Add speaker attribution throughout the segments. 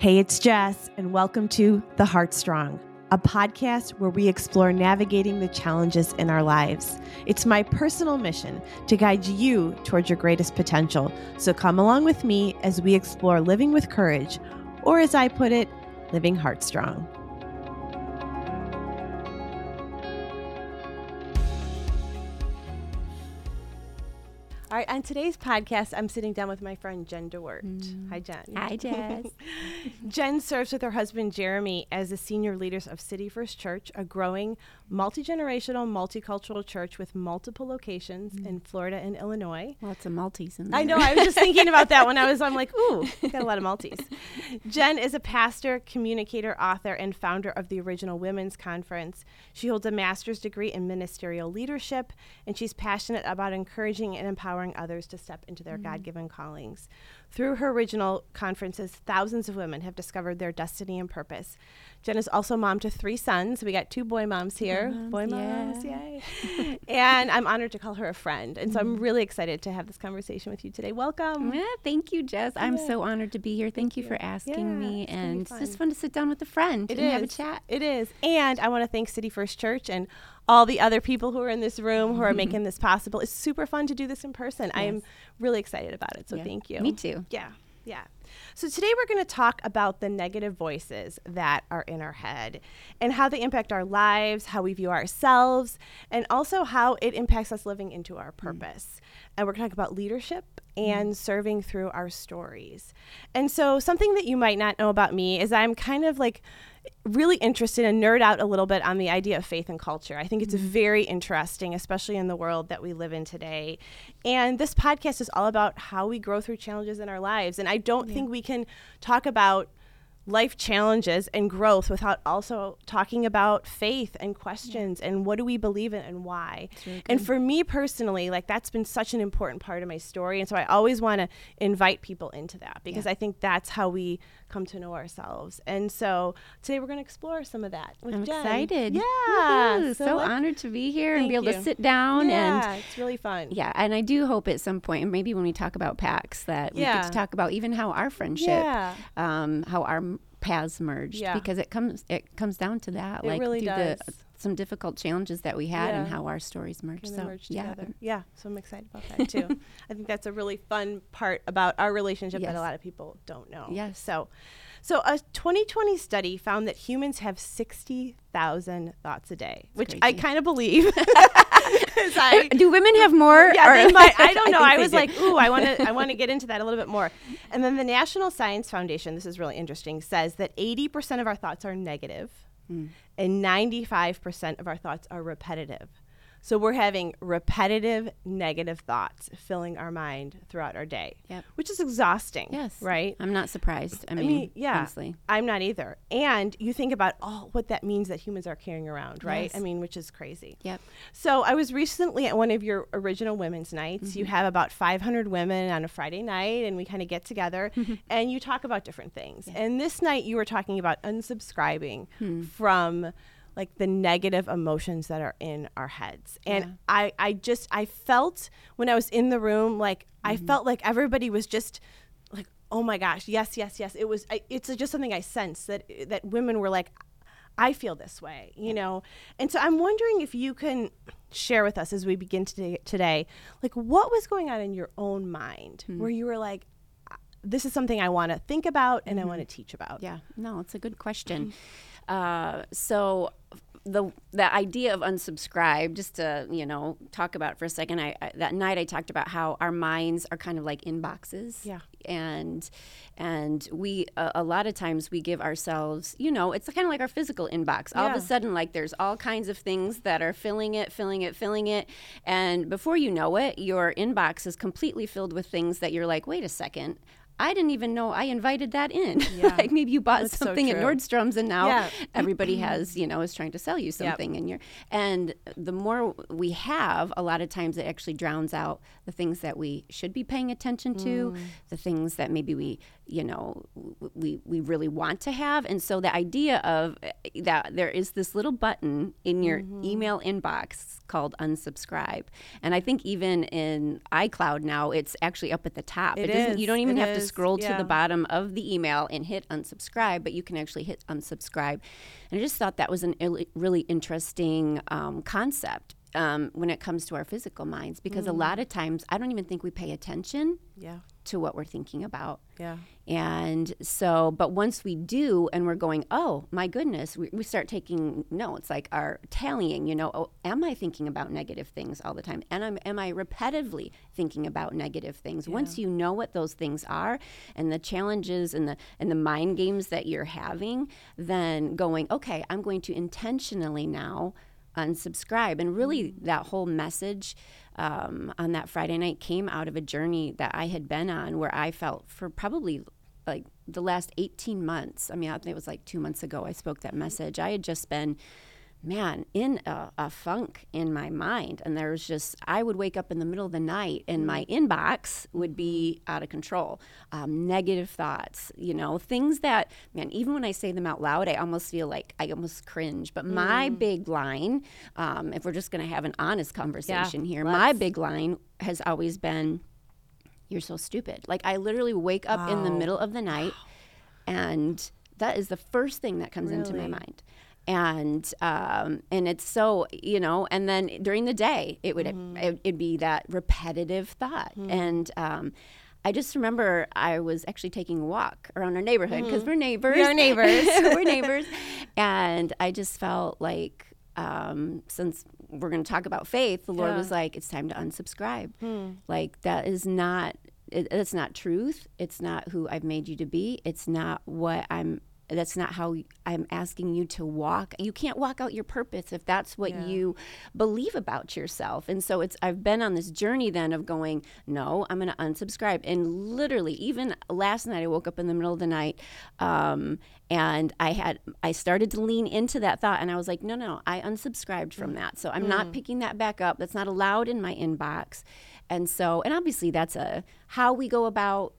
Speaker 1: Hey, it's Jess, and welcome to The Heart Strong, a podcast where we explore navigating the challenges in our lives. It's my personal mission to guide you towards your greatest potential. So come along with me as we explore living with courage, or as I put it, living heart All right, on today's podcast, I'm sitting down with my friend Jen DeWeerdt. Mm. Hi, Jen.
Speaker 2: Hi, Jess.
Speaker 1: Jen serves with her husband Jeremy as the senior leaders of City First Church, a growing multi generational, multicultural church with multiple locations mm. in Florida and Illinois.
Speaker 2: Lots of multis in there.
Speaker 1: I know. I was just thinking about that when I was. I'm like, ooh, got a lot of Maltese. Jen is a pastor, communicator, author, and founder of the original Women's Conference. She holds a master's degree in ministerial leadership, and she's passionate about encouraging and empowering empowering others to step into their mm. God given callings. Through her original conferences, thousands of women have discovered their destiny and purpose. Jen is also mom to three sons. We got two boy moms here. boy moms, yeah. yay. and I'm honored to call her a friend. And so I'm mm-hmm. really excited to have this conversation with you today. Welcome.
Speaker 2: Yeah, thank you, Jess. I'm so honored to be here. Thank, thank you, you, for asking yeah, me. And it's just fun to sit down with a friend
Speaker 1: it
Speaker 2: and
Speaker 1: is.
Speaker 2: have a chat.
Speaker 1: It is. And I want to thank City First Church and all the other people who are in this room who are making this possible. It's super fun to do this in person. Yes. I am really excited about it. So yeah. thank you.
Speaker 2: Me too.
Speaker 1: Yeah. Yeah. So today we're going to talk about the negative voices that are in our head and how they impact our lives, how we view ourselves, and also how it impacts us living into our mm. purpose. Mm. And we're going to talk about leadership and mm. serving through our stories. And so something that you might not know about me is I'm kind of like really interested and nerd out a little bit on the idea of faith and culture. I think it's mm-hmm. very interesting, especially in the world that we live in today. And this podcast is all about how we grow through challenges in our lives. And I don't yeah. think we can talk about life challenges and growth without also talking about faith and questions yeah. and what do we believe in and why. Really and for me personally, like that's been such an important part of my story. And so I always want to invite people into that because yeah. I think that's how we come to know ourselves. And so today we're going to explore some of that.
Speaker 2: I'm Jen. excited.
Speaker 1: Yeah.
Speaker 2: So, so honored to be here and be able you. to sit down.
Speaker 1: Yeah,
Speaker 2: and
Speaker 1: it's really fun.
Speaker 2: Yeah. And I do hope at some point, and maybe when we talk about Pax, that yeah. we get to talk about even how our friendship, yeah. um, how our paths merged yeah. because it comes it comes down to that
Speaker 1: it
Speaker 2: like
Speaker 1: really does.
Speaker 2: The, some difficult challenges that we had yeah. and how our stories merged
Speaker 1: so merged yeah together. yeah so i'm excited about that too i think that's a really fun part about our relationship yes. that a lot of people don't know
Speaker 2: yes
Speaker 1: so so a 2020 study found that humans have 60,000 thoughts a day, which crazy. I kind of believe.
Speaker 2: I, Do women have more?
Speaker 1: Yeah, they might. I don't know. I, I was like, ooh, I want to. I want to get into that a little bit more. And then the National Science Foundation, this is really interesting, says that 80% of our thoughts are negative, mm. and 95% of our thoughts are repetitive. So we're having repetitive negative thoughts filling our mind throughout our day,
Speaker 2: yep.
Speaker 1: which is exhausting.
Speaker 2: Yes.
Speaker 1: Right?
Speaker 2: I'm not surprised. I, I mean, mean, yeah. Honestly.
Speaker 1: I'm not either. And you think about all what that means that humans are carrying around, right? Yes. I mean, which is crazy.
Speaker 2: Yep.
Speaker 1: So I was recently at one of your original women's nights. Mm-hmm. You have about 500 women on a Friday night, and we kind of get together and you talk about different things. Yeah. And this night you were talking about unsubscribing hmm. from like the negative emotions that are in our heads. And yeah. I, I just, I felt when I was in the room, like, mm-hmm. I felt like everybody was just like, oh my gosh, yes, yes, yes. It was, I, it's just something I sensed that, that women were like, I feel this way, you know? And so I'm wondering if you can share with us as we begin today, today like, what was going on in your own mind mm-hmm. where you were like, this is something I want to think about and mm-hmm. I want to teach about?
Speaker 2: Yeah, no, it's a good question. Uh, so the the idea of unsubscribe just to you know talk about for a second I, I, that night i talked about how our minds are kind of like inboxes.
Speaker 1: Yeah.
Speaker 2: And and we a, a lot of times we give ourselves you know it's kind of like our physical inbox. All yeah. of a sudden like there's all kinds of things that are filling it filling it filling it. And before you know it your inbox is completely filled with things that you're like wait a second I didn't even know I invited that in. Yeah. like maybe you bought That's something so at Nordstrom's and now yeah. everybody has, you know, is trying to sell you something yep. and you're and the more we have, a lot of times it actually drowns out the things that we should be paying attention to, mm. the things that maybe we, you know, we we really want to have. And so the idea of eh, that there is this little button in your mm-hmm. email inbox called unsubscribe. And I think even in iCloud now, it's actually up at the top.
Speaker 1: It
Speaker 2: doesn't,
Speaker 1: is.
Speaker 2: You don't even
Speaker 1: It
Speaker 2: have to
Speaker 1: is.
Speaker 2: scroll to the bottom of the email and hit unsubscribe, but you can actually hit unsubscribe. And I just thought that was a really interesting um, concept. Um, when it comes to our physical minds, because a lot of times I don't even think we pay attention
Speaker 1: Yeah.
Speaker 2: to what we're thinking about.
Speaker 1: Yeah.
Speaker 2: And so, but once we do, and we're going, oh my goodness, we, we start taking notes, like our tallying, you know, oh, am I thinking about negative things all the time? And I'm, am I repetitively thinking about negative things? Once you know what those things are and the challenges and the, and the mind games that you're having, then going, okay, I'm going to intentionally now unsubscribe. And really, that whole message um, on that Friday night came out of a journey that I had been on where I felt for probably like the last 18 months. I mean, I think it was like two months ago I spoke that message. I had just been, man, in a, a funk in my mind. And there was just, I would wake up in the middle of the night and my inbox would be out of control. Um, negative thoughts, you know, things that, man, even when I say them out loud, I almost feel like I almost cringe. But my big line, um, if we're just going to have an honest conversation here, my big line has always been, you're so stupid. Like I literally wake up in the middle of the night and that is the first thing that comes into my mind. And um, and it's so you know, and then during the day it would
Speaker 1: Mm-hmm.
Speaker 2: it, it'd be that repetitive thought. And um, I just remember I was actually taking a walk around our neighborhood because we're neighbors.
Speaker 1: Mm-hmm. We are neighbors.
Speaker 2: we're neighbors, and I just felt like um, since we're going to talk about faith, the Lord
Speaker 1: Yeah.
Speaker 2: was like, "It's time to unsubscribe."
Speaker 1: Hmm.
Speaker 2: Like that is not it, it's not truth. It's not who I've made you to be. It's not what I'm. That's not how I'm asking you to walk. You can't walk out your purpose if that's what
Speaker 1: Yeah.
Speaker 2: you believe about yourself. And so it's I've been on this journey then of going, no, I'm going to unsubscribe. And literally, even last night, I woke up in the middle of the night, um, and I had I started to lean into that thought, and I was like, no, no, I unsubscribed from that. So I'm not picking that back up. That's not allowed in my inbox. And so, and obviously, that's a how we go about.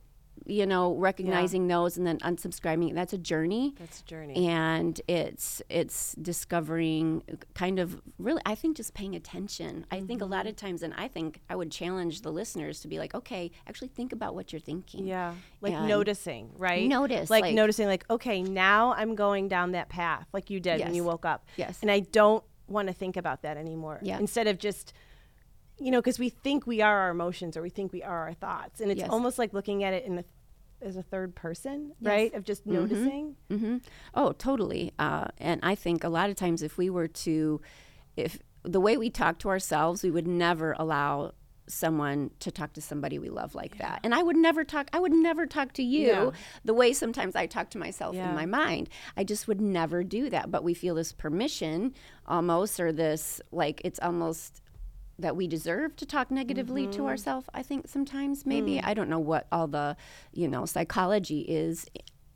Speaker 2: You know, recognizing those and then unsubscribing. That's a journey
Speaker 1: That's a journey.
Speaker 2: and it's it's discovering kind of really i think just paying attention i think a lot
Speaker 1: Mm-hmm.
Speaker 2: of times and i think i would challenge the listeners to be like okay actually think about what you're thinking
Speaker 1: Yeah. Like
Speaker 2: And
Speaker 1: noticing, right?
Speaker 2: Notice,
Speaker 1: Like,
Speaker 2: like-
Speaker 1: noticing, like, okay, now I'm going down that path, like you did when you woke up.
Speaker 2: Yes.
Speaker 1: And I don't want to think about that anymore.
Speaker 2: Yeah.
Speaker 1: Instead of just, you know, because we think we are our emotions or we think we are our thoughts. And it's
Speaker 2: Yes.
Speaker 1: almost like looking at it in the as a third person, right? Of just noticing.
Speaker 2: hmm Oh, totally. Uh, and I think a lot of times, if we were to, if the way we talk to ourselves, we would never allow someone to talk to somebody we love like that. And I would never talk. I would never talk to you
Speaker 1: Yeah.
Speaker 2: the way sometimes I talk to myself
Speaker 1: Yeah.
Speaker 2: in my mind. I just would never do that. But we feel this permission, almost, or this like it's almost that we deserve to talk negatively
Speaker 1: Mm-hmm.
Speaker 2: to ourselves i think sometimes maybe
Speaker 1: Mm.
Speaker 2: i don't know what all the you know psychology is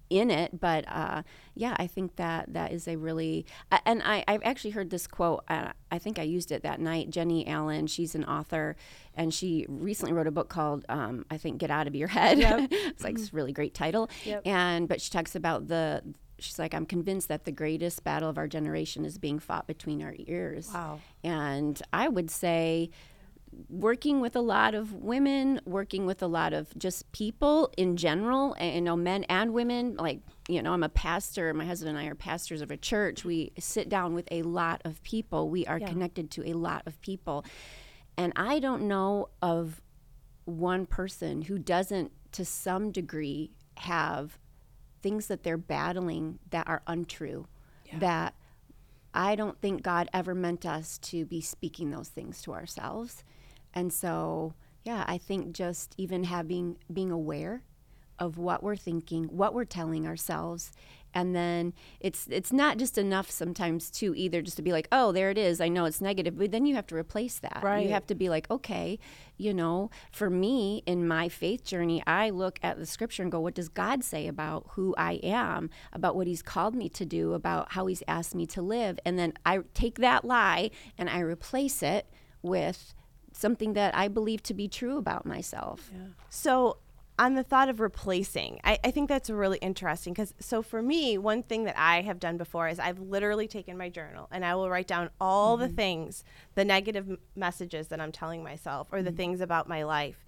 Speaker 2: in it but uh, yeah i think that that is a really a- and I, i've actually heard this quote uh, i think i used it that night Jennie Allen she's an author and she recently wrote a book called um, i think get out of your head
Speaker 1: Yep.
Speaker 2: it's like this really great title
Speaker 1: Yep.
Speaker 2: and but she talks about the she's like i'm convinced that the greatest battle of our generation is being fought between our ears
Speaker 1: Wow.
Speaker 2: and I would say working with a lot of women, working with a lot of just people in general, and, you know, men and women. Like, you know, I'm a pastor. My husband and I are pastors of a church. We sit down with a lot of people. We are
Speaker 1: Yeah.
Speaker 2: connected to a lot of people. And I don't know of one person who doesn't, to some degree, have things that they're battling that are untrue, that I don't think God ever meant us to be speaking those things to ourselves. And so, yeah, I think just even having being aware of what we're thinking, what we're telling ourselves, and then it's it's not just enough sometimes to either just to be like, "Oh, there it is. I know it's negative." But then you have to replace that.
Speaker 1: Right.
Speaker 2: You have to be like, "Okay, you know, for me in my faith journey, I look at the scripture and go, what does God say about who I am, about what he's called me to do, about how he's asked me to live?" And then I take that lie and I replace it with something that I believe to be true about myself.
Speaker 1: So on the thought of replacing, I, I think that's really interesting because so for me, one thing that I have done before is I've literally taken my journal and I will write down all mm-hmm. the things, the negative messages that I'm telling myself or mm-hmm. the things about my life.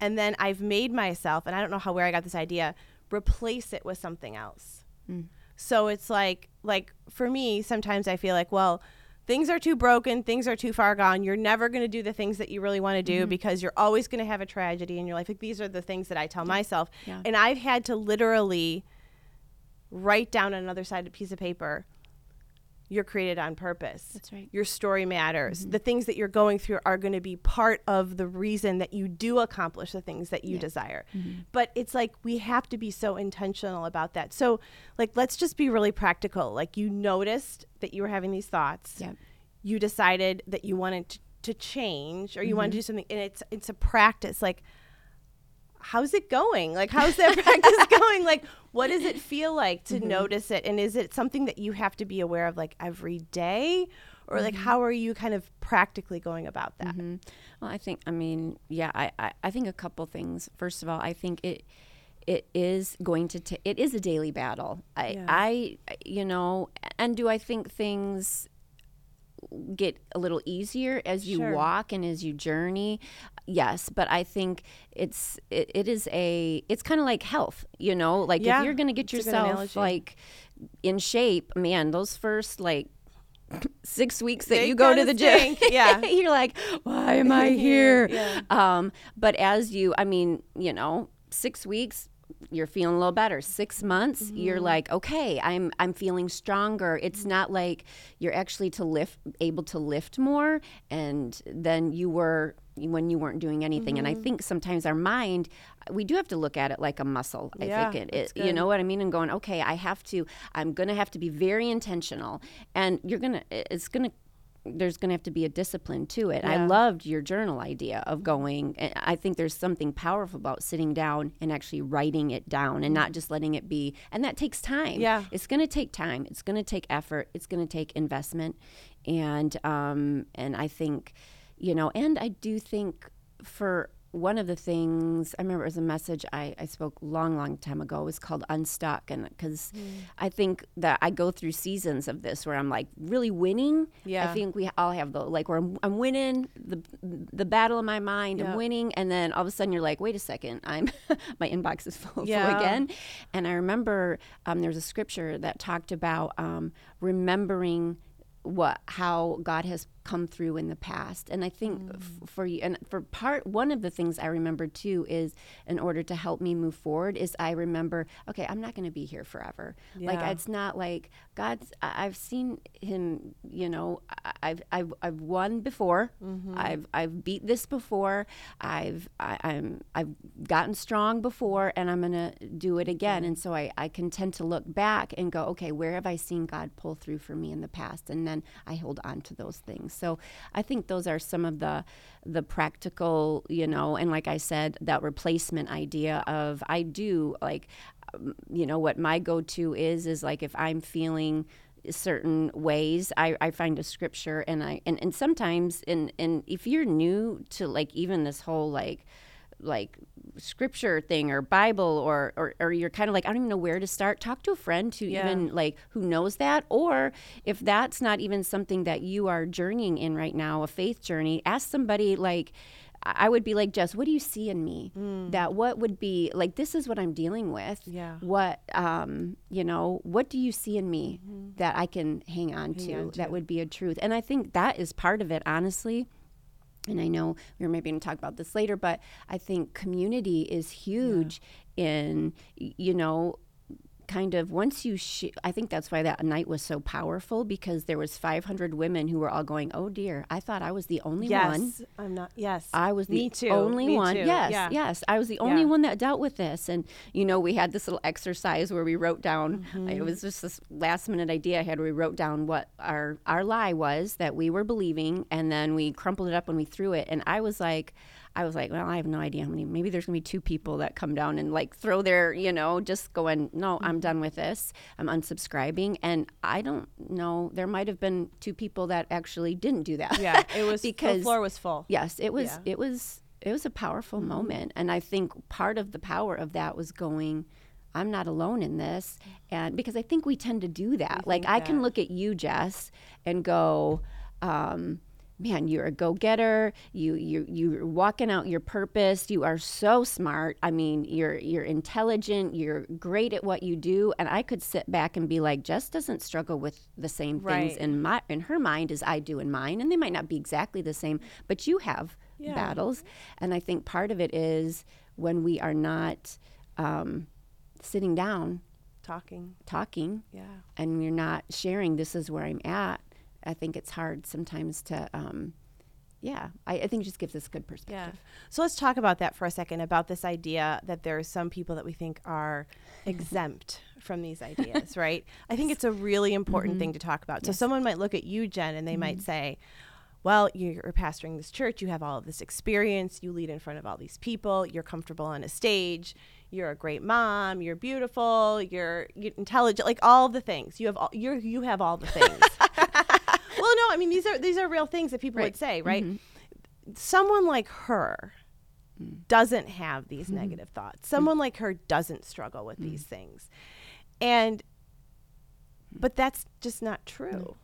Speaker 1: And then I've made myself, and I don't know how where I got this idea, replace it with something else. Mm. So it's like like for me, sometimes I feel like, well, things are too broken, things are too far gone. You're never going to do the things that you really want to do mm-hmm. because you're always going to have a tragedy in your life. Like these are the things that I tell myself. Yeah. And I've had to literally write down on another side of a piece of paper you're created on purpose.
Speaker 2: That's right.
Speaker 1: Your story matters. Mm-hmm. The things that you're going through are going to be part of the reason that you do accomplish the things that you yeah. desire. Mm-hmm. But it's like we have to be so intentional about that. So, like, let's just be really practical. Like, you noticed that you were having these thoughts.
Speaker 2: Yep.
Speaker 1: You decided that you wanted to, to change or you mm-hmm. want to do something, and it's it's a practice. Like, how's it going? Like, how's that practice going? Like, what does it feel like to mm-hmm. notice it? And is it something that you have to be aware of like every day? Or mm-hmm. like, how are you kind of practically going about that?
Speaker 2: Mm-hmm. Well, I think, I mean, yeah, I, I, I think a couple things. First of all, I think it, it is going to t- it is a daily battle I, yeah. I you know and do i think things get a little easier as you sure. walk and as you journey. Yes but i think it's it, it is a it's kind of like health you know? Like yeah, if you're gonna get yourself like in shape man those first like six weeks that they you go to the gym yeah. you're like why am i here? Yeah. um but as you i mean you know six weeks you're feeling a little better. Six months, mm-hmm. you're like, okay, I'm I'm feeling stronger. It's not like you're actually to lift able to lift more and then you were when you weren't doing anything. Mm-hmm. And I mm-hmm. think sometimes our mind, we do have to look at it like a muscle. I yeah, think it, it you know what I mean? And going, okay, I have to, I'm going to have to be very intentional. And you're going to, it's going to there's going to have to be a discipline to it. Yeah. I loved your journal idea of going. I think there's something powerful about sitting down and actually writing it down and not just letting it be. And that takes time.
Speaker 1: Yeah,
Speaker 2: it's going to take time. It's going to take effort. It's going to take investment, and um, and I think, you know, and I do think for one of the things I remember it was a message I, I spoke long, long time ago. It was called Unstuck, and because mm. I think that I go through seasons of this where I'm like really winning.
Speaker 1: Yeah,
Speaker 2: I think we all have the like where I'm, I'm winning the the battle in my mind. Yep. I'm winning, and then all of a sudden you're like, wait a second, I'm my inbox is full, yeah. full again. And I remember um, there was a scripture that talked about um, remembering what how God has come through in the past. And I think mm. f- for you, and for part, one of the things I remember too is in order to help me move forward, is I remember, okay, I'm not going to be here forever. Yeah. Like, it's not like God's, I, have seen Him, you know, I've, I've, I've won before, mm-hmm. I've, I've beat this before, I've, I, am I've gotten strong before, and I'm going to do it again. Mm. And so I, I can tend to look back and go, okay, where have I seen God pull through for me in the past? And then I hold on to those things. So I think those are some of the the practical, you know, and like I said, that replacement idea of I do like, um, you know, what my go to is is like if I'm feeling certain ways I, I find a scripture and i and, and sometimes and and if you're new to like even this whole like like scripture thing or Bible or, or, or you're kind of like, I don't even know where to start, talk to a friend who yeah. even like who knows that. Or if that's not even something that you are journeying in right now, a faith journey, ask somebody like, I would be like, Jess, what do you see in me? Mm. That what would be like, this is what I'm dealing with.
Speaker 1: Yeah.
Speaker 2: What, um, you know, what do you see in me mm-hmm. that I can hang on, hang to, on to? That would be a truth. And I think that is part of it, honestly and I know we are maybe going to talk about this later, but I think community is huge yeah. in, you know, kind of once you sh- i think that's why that night was so powerful because there was 500 women who were all going oh dear i thought i was the only
Speaker 1: yes,
Speaker 2: one
Speaker 1: i'm not yes
Speaker 2: i was the
Speaker 1: Me too.
Speaker 2: only
Speaker 1: Me
Speaker 2: one
Speaker 1: too.
Speaker 2: yes
Speaker 1: yeah.
Speaker 2: yes i was the only yeah. one that dealt with this and you know we had this little exercise where we wrote down mm-hmm. it was just this last minute idea i had we wrote down what our our lie was that we were believing and then we crumpled it up and we threw it and i was like I was like, well, I have no idea how many. Maybe there's gonna be two people that come down and like throw their, you know, just going, no, I'm mm-hmm. done with this. I'm unsubscribing. And I don't know. There might have been two people that actually didn't do that.
Speaker 1: Yeah, it was because the floor was full.
Speaker 2: Yes, it was. Yeah. It was it was a powerful moment and i think part of the power of that was going i'm not alone in this and because i think we tend to do that like i can look at you jess and go um, man you're a go-getter you you you're walking out your purpose you are so smart i mean you're you're intelligent you're great at what you do and i could sit back and be like jess doesn't struggle with the same things
Speaker 1: Right.
Speaker 2: in my in her mind as i do in mine and they might not be exactly the same but you have
Speaker 1: Yeah.
Speaker 2: battles and i think part of it is when we are not um, sitting down
Speaker 1: Talking.
Speaker 2: talking
Speaker 1: Yeah.
Speaker 2: and you're not sharing this is where i'm at i think it's hard sometimes to um, yeah I, I think it just gives us good perspective. Yeah.
Speaker 1: So let's talk about that for a second about this idea that there are some people that we think are exempt from these ideas, right? I think it's a really important thing to talk about. So someone might look at you, Jen, and they might say, well, you're pastoring this church, you have all of this experience, you lead in front of all these people, you're comfortable on a stage, you're a great mom, you're beautiful, you're, you're intelligent, like all the things. You have all you're you have all the things. well, no, I mean these are these are real things that people
Speaker 2: Right.
Speaker 1: would say, right? Mm-hmm. Someone like her mm. doesn't have these mm-hmm. negative thoughts. Someone like her doesn't struggle with mm. these things. And but that's just not true.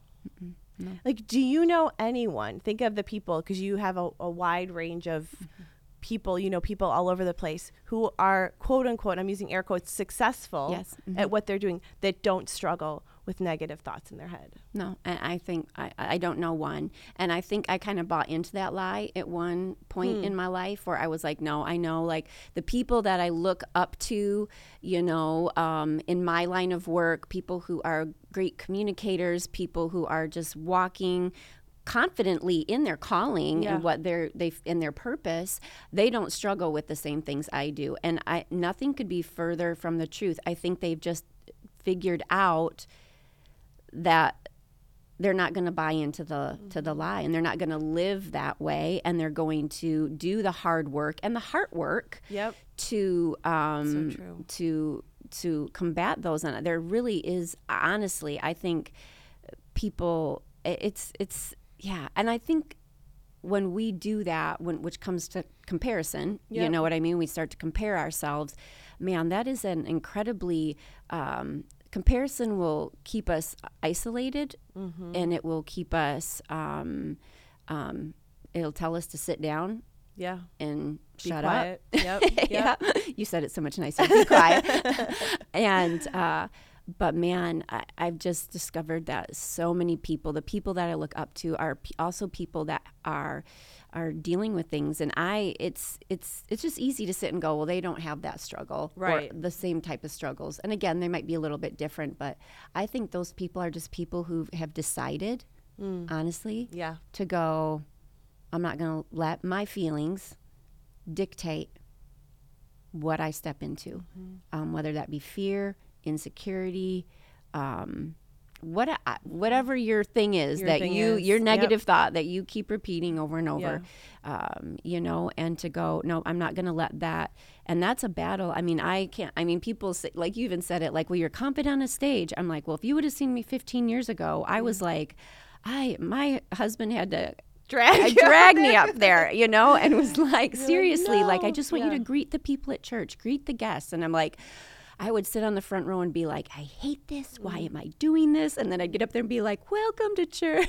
Speaker 1: Mm. Like do you know anyone? Think of the people because you have a, a wide range of mm-hmm. people, you know, people all over the place who are quote unquote, I'm using air quotes, successful
Speaker 2: Yes.
Speaker 1: at what they're doing that don't struggle with negative thoughts in their head.
Speaker 2: No, and I think I, I don't know one, and I think I kind of bought into that lie at one point in my life where I was like, no, I know like the people that I look up to, you know, um, in my line of work, people who are great communicators, people who are just walking confidently in their calling
Speaker 1: Yeah.
Speaker 2: and what they're they in their purpose they don't struggle with the same things i do and i nothing could be further from the truth i think they've just figured out that they're not going to buy into the to the lie and they're not going to live that way and they're going to do the hard work and the heart work
Speaker 1: Yep.
Speaker 2: to um
Speaker 1: So
Speaker 2: to to combat those and there really is honestly i think people it's it's yeah and i think when we do that when which comes to comparison you know what i mean? We start to compare ourselves man that is an incredibly um, comparison will keep us isolated
Speaker 1: Mm-hmm.
Speaker 2: and it will keep us um, um, it'll tell us to sit down
Speaker 1: Yeah.
Speaker 2: and
Speaker 1: Be
Speaker 2: shut
Speaker 1: quiet.
Speaker 2: up
Speaker 1: Yep. Yep.
Speaker 2: yeah, you said it so much nicer. Be quiet. and uh, but man, I, I've just discovered that so many people, the people that I look up to, are p- also people that are are dealing with things, and I, it's it's it's just easy to sit and go, well, they don't have that struggle,
Speaker 1: Right.
Speaker 2: Or the same type of struggles. And again, they might be a little bit different, but I think those people are just people who have decided, honestly,
Speaker 1: Yeah.
Speaker 2: to go. I'm not going to let my feelings dictate what I step into, um, whether that be fear, insecurity, um, what whatever your thing is
Speaker 1: Your
Speaker 2: that
Speaker 1: thing
Speaker 2: you
Speaker 1: is,
Speaker 2: your
Speaker 1: yep.
Speaker 2: negative thought that you keep repeating over and over, um, you know, and to go no, I'm not going to let that. And that's a battle. I mean, I can't. I mean, people say like you even said it like, well, you're confident on a stage. I'm like, well, if you would have seen me 15 years ago, I was like, I my husband had to
Speaker 1: Drag.
Speaker 2: I
Speaker 1: you
Speaker 2: dragged
Speaker 1: out
Speaker 2: me up there, you know, and was like, seriously, like, I just want you to greet the people at church, greet the guests. And I'm like, I would sit on the front row and be like, I hate this. Why
Speaker 1: Mm.
Speaker 2: am I doing this? And then I'd get up there and be like, welcome to church,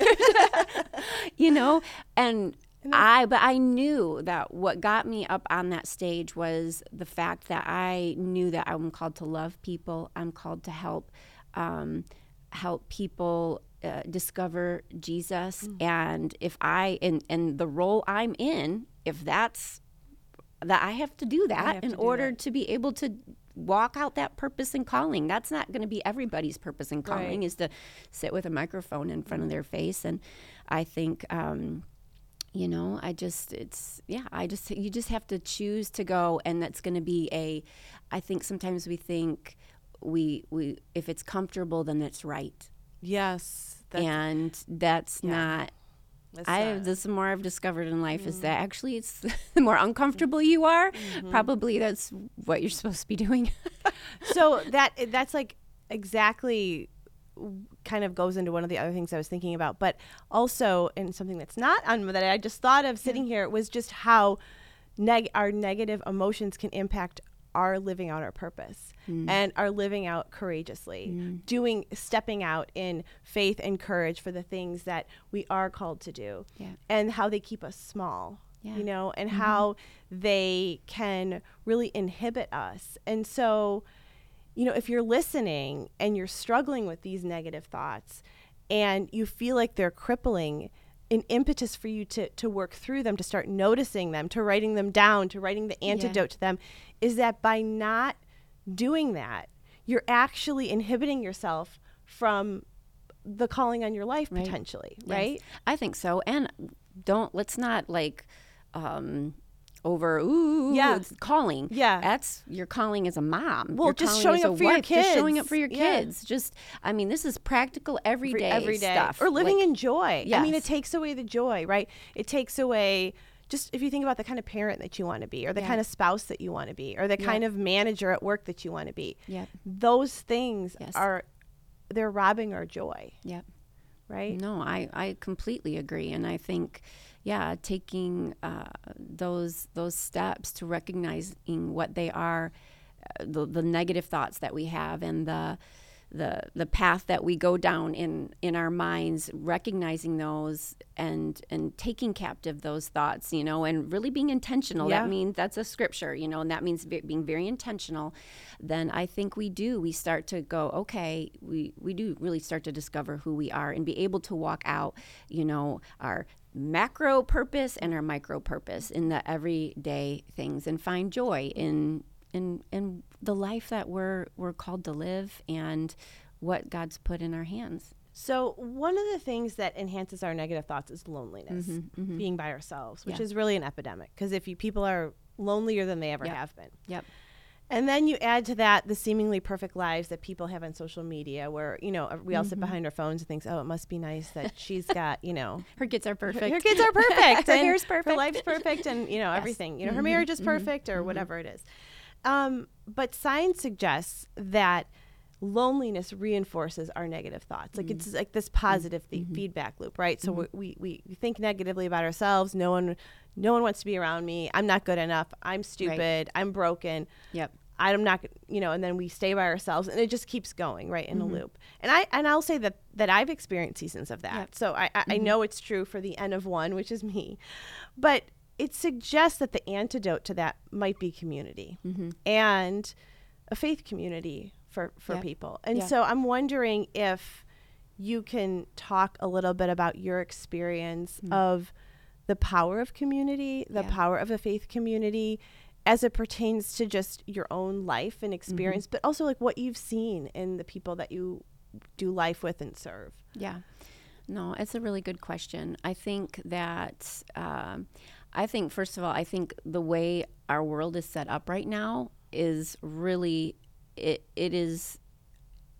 Speaker 2: you know, and. I but I knew that what got me up on that stage was the fact that I knew that I'm called to love people. I'm called to help um, help people uh, discover Jesus. And if I and and the role I'm in, if that's that I have to do that in order
Speaker 1: that.
Speaker 2: to be able to walk out that purpose and calling. That's not going to be everybody's purpose and calling
Speaker 1: Right.
Speaker 2: is to sit with a microphone in front of their face. And I think. Um, you know i just it's yeah i just you just have to choose to go and that's going to be a i think sometimes we think we we if it's comfortable then it's right
Speaker 1: Yes. That's,
Speaker 2: and that's
Speaker 1: Yeah.
Speaker 2: not
Speaker 1: that's
Speaker 2: I
Speaker 1: not-
Speaker 2: the more I've discovered in life
Speaker 1: Mm.
Speaker 2: is that actually it's the more uncomfortable you are,
Speaker 1: Mm-hmm.
Speaker 2: probably that's what you're supposed to be doing.
Speaker 1: so that that's like exactly kind of goes into one of the other things I was thinking about, but also in something that's not on that I just thought of sitting here was just how neg- our negative emotions can impact our living out our purpose
Speaker 2: Mm.
Speaker 1: and are living out courageously, doing, stepping out in faith and courage for the things that we are called to do,
Speaker 2: Yeah.
Speaker 1: and how they keep us small,
Speaker 2: Yeah. Mm-hmm.
Speaker 1: you know, and how they can really inhibit us. And so, you know, if you're listening and you're struggling with these negative thoughts and you feel like they're crippling, an impetus for you to, to work through them, to start noticing them, to writing them down, to writing the antidote to them, is that by not doing that, you're actually inhibiting yourself from the calling on your life
Speaker 2: Right.
Speaker 1: potentially,
Speaker 2: Yes,
Speaker 1: right?
Speaker 2: I think so. And don't let's not like um over ooh
Speaker 1: Yeah.
Speaker 2: calling.
Speaker 1: Yeah.
Speaker 2: That's your calling as a mom.
Speaker 1: Well,
Speaker 2: Your
Speaker 1: just showing up for your
Speaker 2: wife, Just showing up
Speaker 1: kids.
Speaker 2: for your
Speaker 1: Yeah.
Speaker 2: kids. Just I mean, this is practical everyday,
Speaker 1: every day
Speaker 2: stuff.
Speaker 1: or living
Speaker 2: Like,
Speaker 1: in joy. I mean, it takes away the joy, right? It takes away just if you think about the kind of parent that you want to be, or the
Speaker 2: Yeah.
Speaker 1: kind of spouse that you want to be, or the
Speaker 2: Yeah.
Speaker 1: kind of manager at work that you want to be.
Speaker 2: Yep.
Speaker 1: Those things
Speaker 2: Yes.
Speaker 1: are they're robbing our joy,
Speaker 2: Yep.
Speaker 1: right?
Speaker 2: No, I, I completely agree, and I think, yeah, taking uh, those those steps to recognizing what they are, uh, the the negative thoughts that we have, and the the the path that we go down in in our minds, recognizing those and and taking captive those thoughts, you know, and really being intentional.
Speaker 1: Yeah.
Speaker 2: That means that's a scripture, you know, and that means being very intentional. Then I think we do. We start to go, okay, we we do really start to discover who we are and be able to walk out, you know, our macro purpose and our micro purpose in the everyday things and find joy in in the life that we're we're called to live and what God's put in our hands.
Speaker 1: So one of the things that enhances our negative thoughts is loneliness, mm-hmm, mm-hmm. being by ourselves, which
Speaker 2: Mm-hmm, Yeah.
Speaker 1: is really an epidemic. Because if you people are lonelier than they ever
Speaker 2: Yep.
Speaker 1: have been,
Speaker 2: Yep.
Speaker 1: And then you add to that the seemingly perfect lives that people have on social media, where you know we all sit mm-hmm. behind our phones and think, "Oh, it must be nice that she's got you know
Speaker 2: Her kids are perfect.
Speaker 1: her kids are perfect,
Speaker 2: Her
Speaker 1: and
Speaker 2: hair's
Speaker 1: her
Speaker 2: perfect.
Speaker 1: life's perfect, and you know everything. You know her marriage is perfect, or whatever it is." Um, but science suggests that loneliness reinforces our negative thoughts. Like it's mm. like this positive fe- mm-hmm. feedback loop, right? So mm-hmm. we, we we think negatively about ourselves. No one, no one wants to be around me. I'm not good enough. I'm stupid. I'm broken.
Speaker 2: Yep.
Speaker 1: I'm not, you know, and then we stay by ourselves, and it just keeps going right in a mm-hmm. loop. And I and I'll say that that I've experienced seasons of that,
Speaker 2: Yep.
Speaker 1: so I I, I know it's true for the N of one, which is me, but it suggests that the antidote to that might be community mm-hmm. and a faith community for for
Speaker 2: Yep.
Speaker 1: people. And
Speaker 2: Yeah.
Speaker 1: so I'm wondering if you can talk a little bit about your experience mm. of the power of community, the
Speaker 2: Yeah.
Speaker 1: power of a faith community as it pertains to just your own life and mm-hmm. experience, but also like what you've seen in the people that you do life with and serve.
Speaker 2: Yeah. No, it's a really good question. I think that, um, I think, first of all, I think the way our world is set up right now is really, it, it is,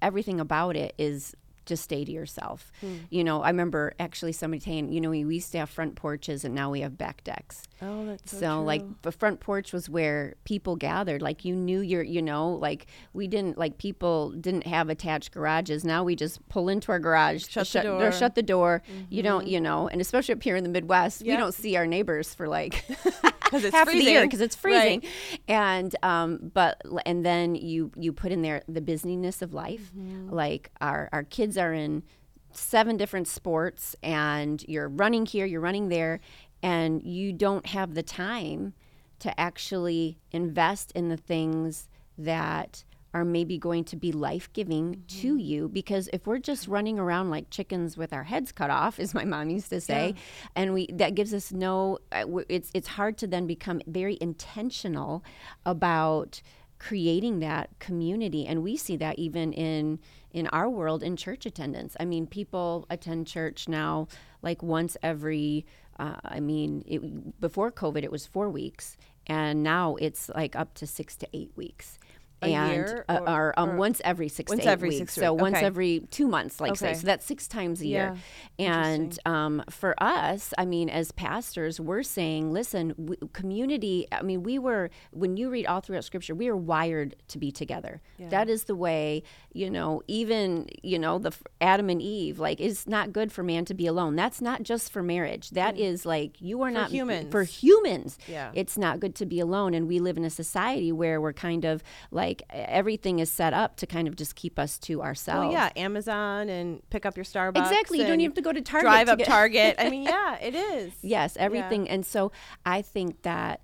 Speaker 2: everything about it is just stay to yourself. You know, I remember actually somebody saying, you know, we used to have front porches and now we have back decks.
Speaker 1: Oh, that's
Speaker 2: So, so like the front porch was where people gathered. Like you knew your, you know, like we didn't like people didn't have attached garages. Now we just pull into our garage,
Speaker 1: Shut the door.
Speaker 2: or shut the door. You don't, you know, and especially up here in the Midwest, we don't see our neighbors for like
Speaker 1: because it's
Speaker 2: half of the year
Speaker 1: freezing.
Speaker 2: because it's
Speaker 1: Right.
Speaker 2: freezing. And um, but and then you you put in there the busyness of life.
Speaker 1: Mm-hmm.
Speaker 2: Like our our kids are in seven different sports, and you're running here, you're running there, and you don't have the time to actually invest in the things that are maybe going to be life giving to you. Because if we're just running around like chickens with our heads cut off as my mom used to say and we that gives us no uh, it's it's hard to then become very intentional about creating that community. And we see that even in in our world in church attendance. I mean people attend church now like once every uh, i mean it, before covid it was four weeks and now it's like up to six to eight weeks
Speaker 1: A
Speaker 2: and
Speaker 1: year
Speaker 2: uh,
Speaker 1: or-
Speaker 2: or, um,
Speaker 1: or-
Speaker 2: once every six
Speaker 1: Once
Speaker 2: to eight
Speaker 1: every
Speaker 2: weeks. so
Speaker 1: week-
Speaker 2: once
Speaker 1: okay.
Speaker 2: every two months, like say. So that's six times a year. And um, for us, I mean, as pastors, we're saying, listen, w- community. I mean, we were when you read all throughout Scripture, we are wired to be together.
Speaker 1: Yeah.
Speaker 2: That is the way. You know, even you know the Adam and Eve. Like, it's not good for man to be alone. That's not just for marriage. That is like you are not
Speaker 1: humans.
Speaker 2: for humans.
Speaker 1: Yeah.
Speaker 2: It's not good to be alone, and we live in a society where we're kind of like everything is set up to kind of just keep us to ourselves.
Speaker 1: Well, yeah, Amazon and pick up your Starbucks.
Speaker 2: Exactly. You don't even have to go to Target.
Speaker 1: drive
Speaker 2: to
Speaker 1: up
Speaker 2: get-
Speaker 1: Target. I mean, yeah, it is.
Speaker 2: Yes, everything. And so I think that.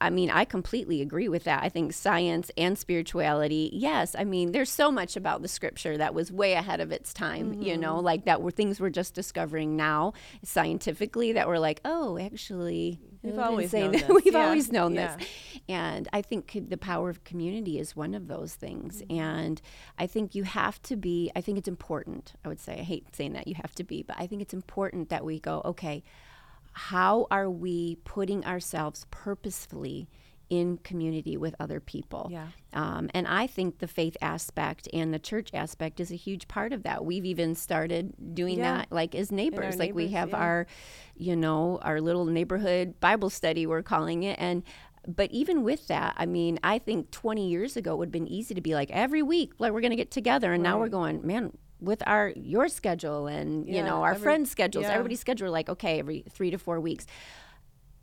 Speaker 2: I mean, I completely agree with that. I think science and spirituality, yes. I mean, there's so much about the scripture that was way ahead of its time, you know,
Speaker 1: Mm-hmm.
Speaker 2: like that were things we're just discovering now scientifically that we're like, oh, actually,
Speaker 1: We've always known
Speaker 2: that.
Speaker 1: this.
Speaker 2: We've
Speaker 1: Yeah,
Speaker 2: always known
Speaker 1: yeah.
Speaker 2: this. And I think the power of community is one of those things.
Speaker 1: Mm-hmm.
Speaker 2: And I think you have to be, I think it's important. I would say, I hate saying that you have to be, but I think it's important that we go, okay, how are we putting ourselves purposefully in community with other people?
Speaker 1: Yeah.
Speaker 2: Um, and I think the faith aspect and the church aspect is a huge part of that. We've even started doing
Speaker 1: Yeah.
Speaker 2: that like as neighbors. like we have
Speaker 1: yeah.
Speaker 2: our, you know, our little neighborhood Bible study, we're calling it. And but even with that, I mean, I think 20 years ago it would have been easy to be like every week, like we're going to get together. And now we're going, man, with our your schedule and you know our
Speaker 1: every-
Speaker 2: friends' schedules,
Speaker 1: yeah.
Speaker 2: everybody's schedule, like okay, every three to four weeks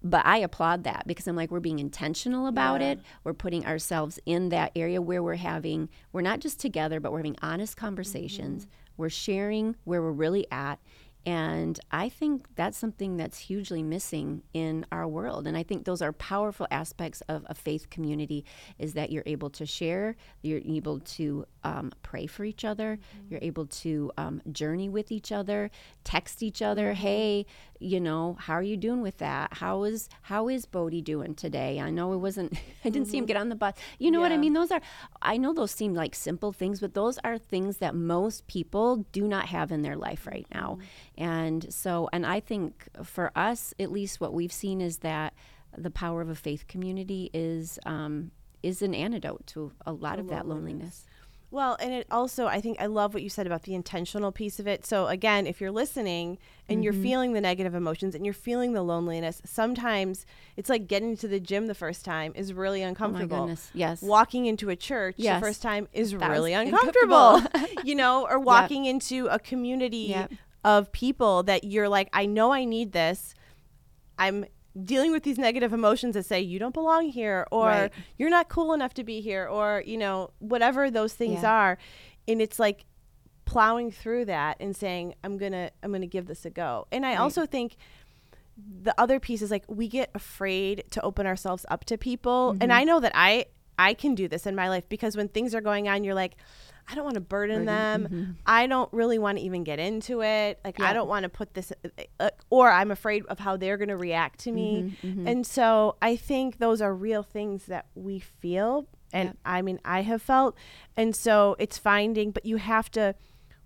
Speaker 2: but I applaud that because I'm like, we're being intentional about
Speaker 1: Yeah.
Speaker 2: it. We're putting ourselves in that area where we're having, we're not just together, but we're having honest conversations.
Speaker 1: Mm-hmm.
Speaker 2: We're sharing where we're really at. And I think that's something that's hugely missing in our world. And I think those are powerful aspects of a faith community is that you're able to share, you're able to um, pray for each other, you're able to um, journey with each other, text each other, hey, you know, how are you doing with that? How is how is Bodey doing today? I know it wasn't I didn't see him get on the bus. You know what I mean? Those are I know those seem like simple things, but those are things that most people do not have in their life right now. And so and I think for us, at least what we've seen is that the power of a faith community is um, is an antidote to a lot of that loneliness.
Speaker 1: Well, and it also, I think I love what you said about the intentional piece of it. So, again, if you're listening and you're
Speaker 2: Mm-hmm.
Speaker 1: feeling the negative emotions and you're feeling the loneliness, sometimes it's like getting to the gym the first time is really uncomfortable.
Speaker 2: Oh goodness, yes.
Speaker 1: Walking into a church
Speaker 2: Yes.
Speaker 1: the first time is
Speaker 2: That
Speaker 1: really uncomfortable.
Speaker 2: uncomfortable.
Speaker 1: you know, or walking into a community
Speaker 2: Yep.
Speaker 1: of people that you're like, I know I need this. I'm dealing with these negative emotions that say you don't belong here or
Speaker 2: Right.
Speaker 1: you're not cool enough to be here or you know whatever those things
Speaker 2: Yeah.
Speaker 1: are and it's like plowing through that and saying i'm gonna i'm gonna give this a go and i
Speaker 2: Right.
Speaker 1: also think the other piece is like we get afraid to open ourselves up to people
Speaker 2: Mm-hmm.
Speaker 1: and i know that i i can do this in my life because when things are going on you're like i don't want to burden, them i don't really want to even get into it like i
Speaker 2: mm-hmm.
Speaker 1: Don't want to put this uh, or i'm afraid of how they're going to react to me
Speaker 2: Mm-hmm,
Speaker 1: and so i think those are real things that we feel and
Speaker 2: Yep.
Speaker 1: i mean i have felt and so it's finding but you have to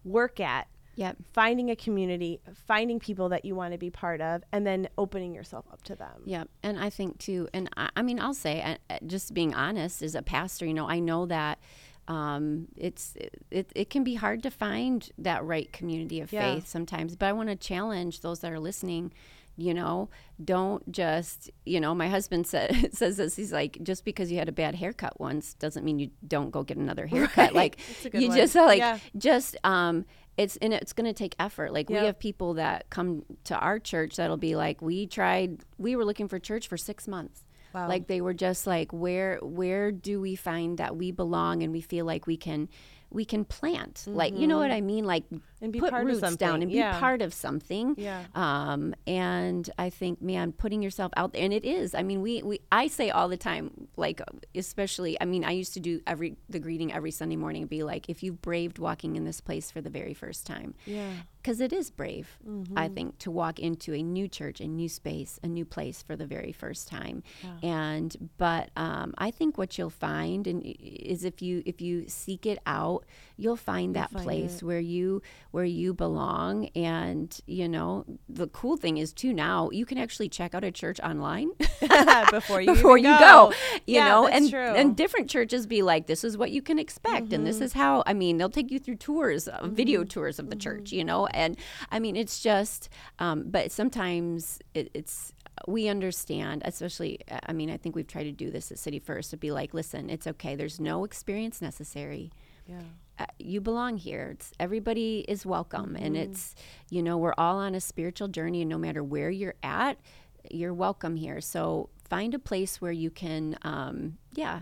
Speaker 1: work at
Speaker 2: Yep.
Speaker 1: finding a community, finding people that you want to be part of, and then opening yourself up to them.
Speaker 2: Yeah, and I think too, and I, I mean, I'll say, uh, uh, just being honest, as a pastor, you know, I know that um, it's it, it can be hard to find that right community of
Speaker 1: Yeah.
Speaker 2: faith sometimes. But I want to challenge those that are listening. You know, don't just you know. My husband said says this. He's like, just because you had a bad haircut once doesn't mean you don't go get another haircut.
Speaker 1: Right.
Speaker 2: Like
Speaker 1: That's a good
Speaker 2: you
Speaker 1: one.
Speaker 2: just like
Speaker 1: Yeah.
Speaker 2: just um it's and it's going to take effort like we have people that come to our church that'll be like we tried we were looking for church for six months
Speaker 1: Wow.
Speaker 2: like they were just like where where do we find that we belong and we feel like we can we can plant like you know what i mean like
Speaker 1: Mm-hmm. And be
Speaker 2: put
Speaker 1: part of
Speaker 2: roots down
Speaker 1: something.
Speaker 2: and
Speaker 1: Yeah.
Speaker 2: be part of something
Speaker 1: Yeah.
Speaker 2: um and i think man putting yourself out there and it is i mean we we i say all the time like especially i mean i used to do every the greeting every sunday morning be like if you've braved walking in this place for the very first time
Speaker 1: Yeah.
Speaker 2: because it is brave i think to walk into a new church a new space a new place for the very first time and but um, i think what you'll find and is if you if you seek it out you'll find that
Speaker 1: find
Speaker 2: place
Speaker 1: it.
Speaker 2: where you where you belong. And you know the cool thing is too now you can actually check out a church online
Speaker 1: before you
Speaker 2: before you go, you
Speaker 1: Yeah,
Speaker 2: know and
Speaker 1: true.
Speaker 2: and different churches be like this is what you can expect and this is how i mean they'll take you through tours uh, video tours of the church you know? And i mean it's just um, but sometimes it, it's we understand especially i mean i think we've tried to do this at city first to be like listen it's okay. There's no experience necessary.
Speaker 1: Yeah.
Speaker 2: Uh, you belong here. It's everybody is welcome, and it's you know we're all on a spiritual journey, and no matter where you're at, you're welcome here. So find a place where you can, um, yeah,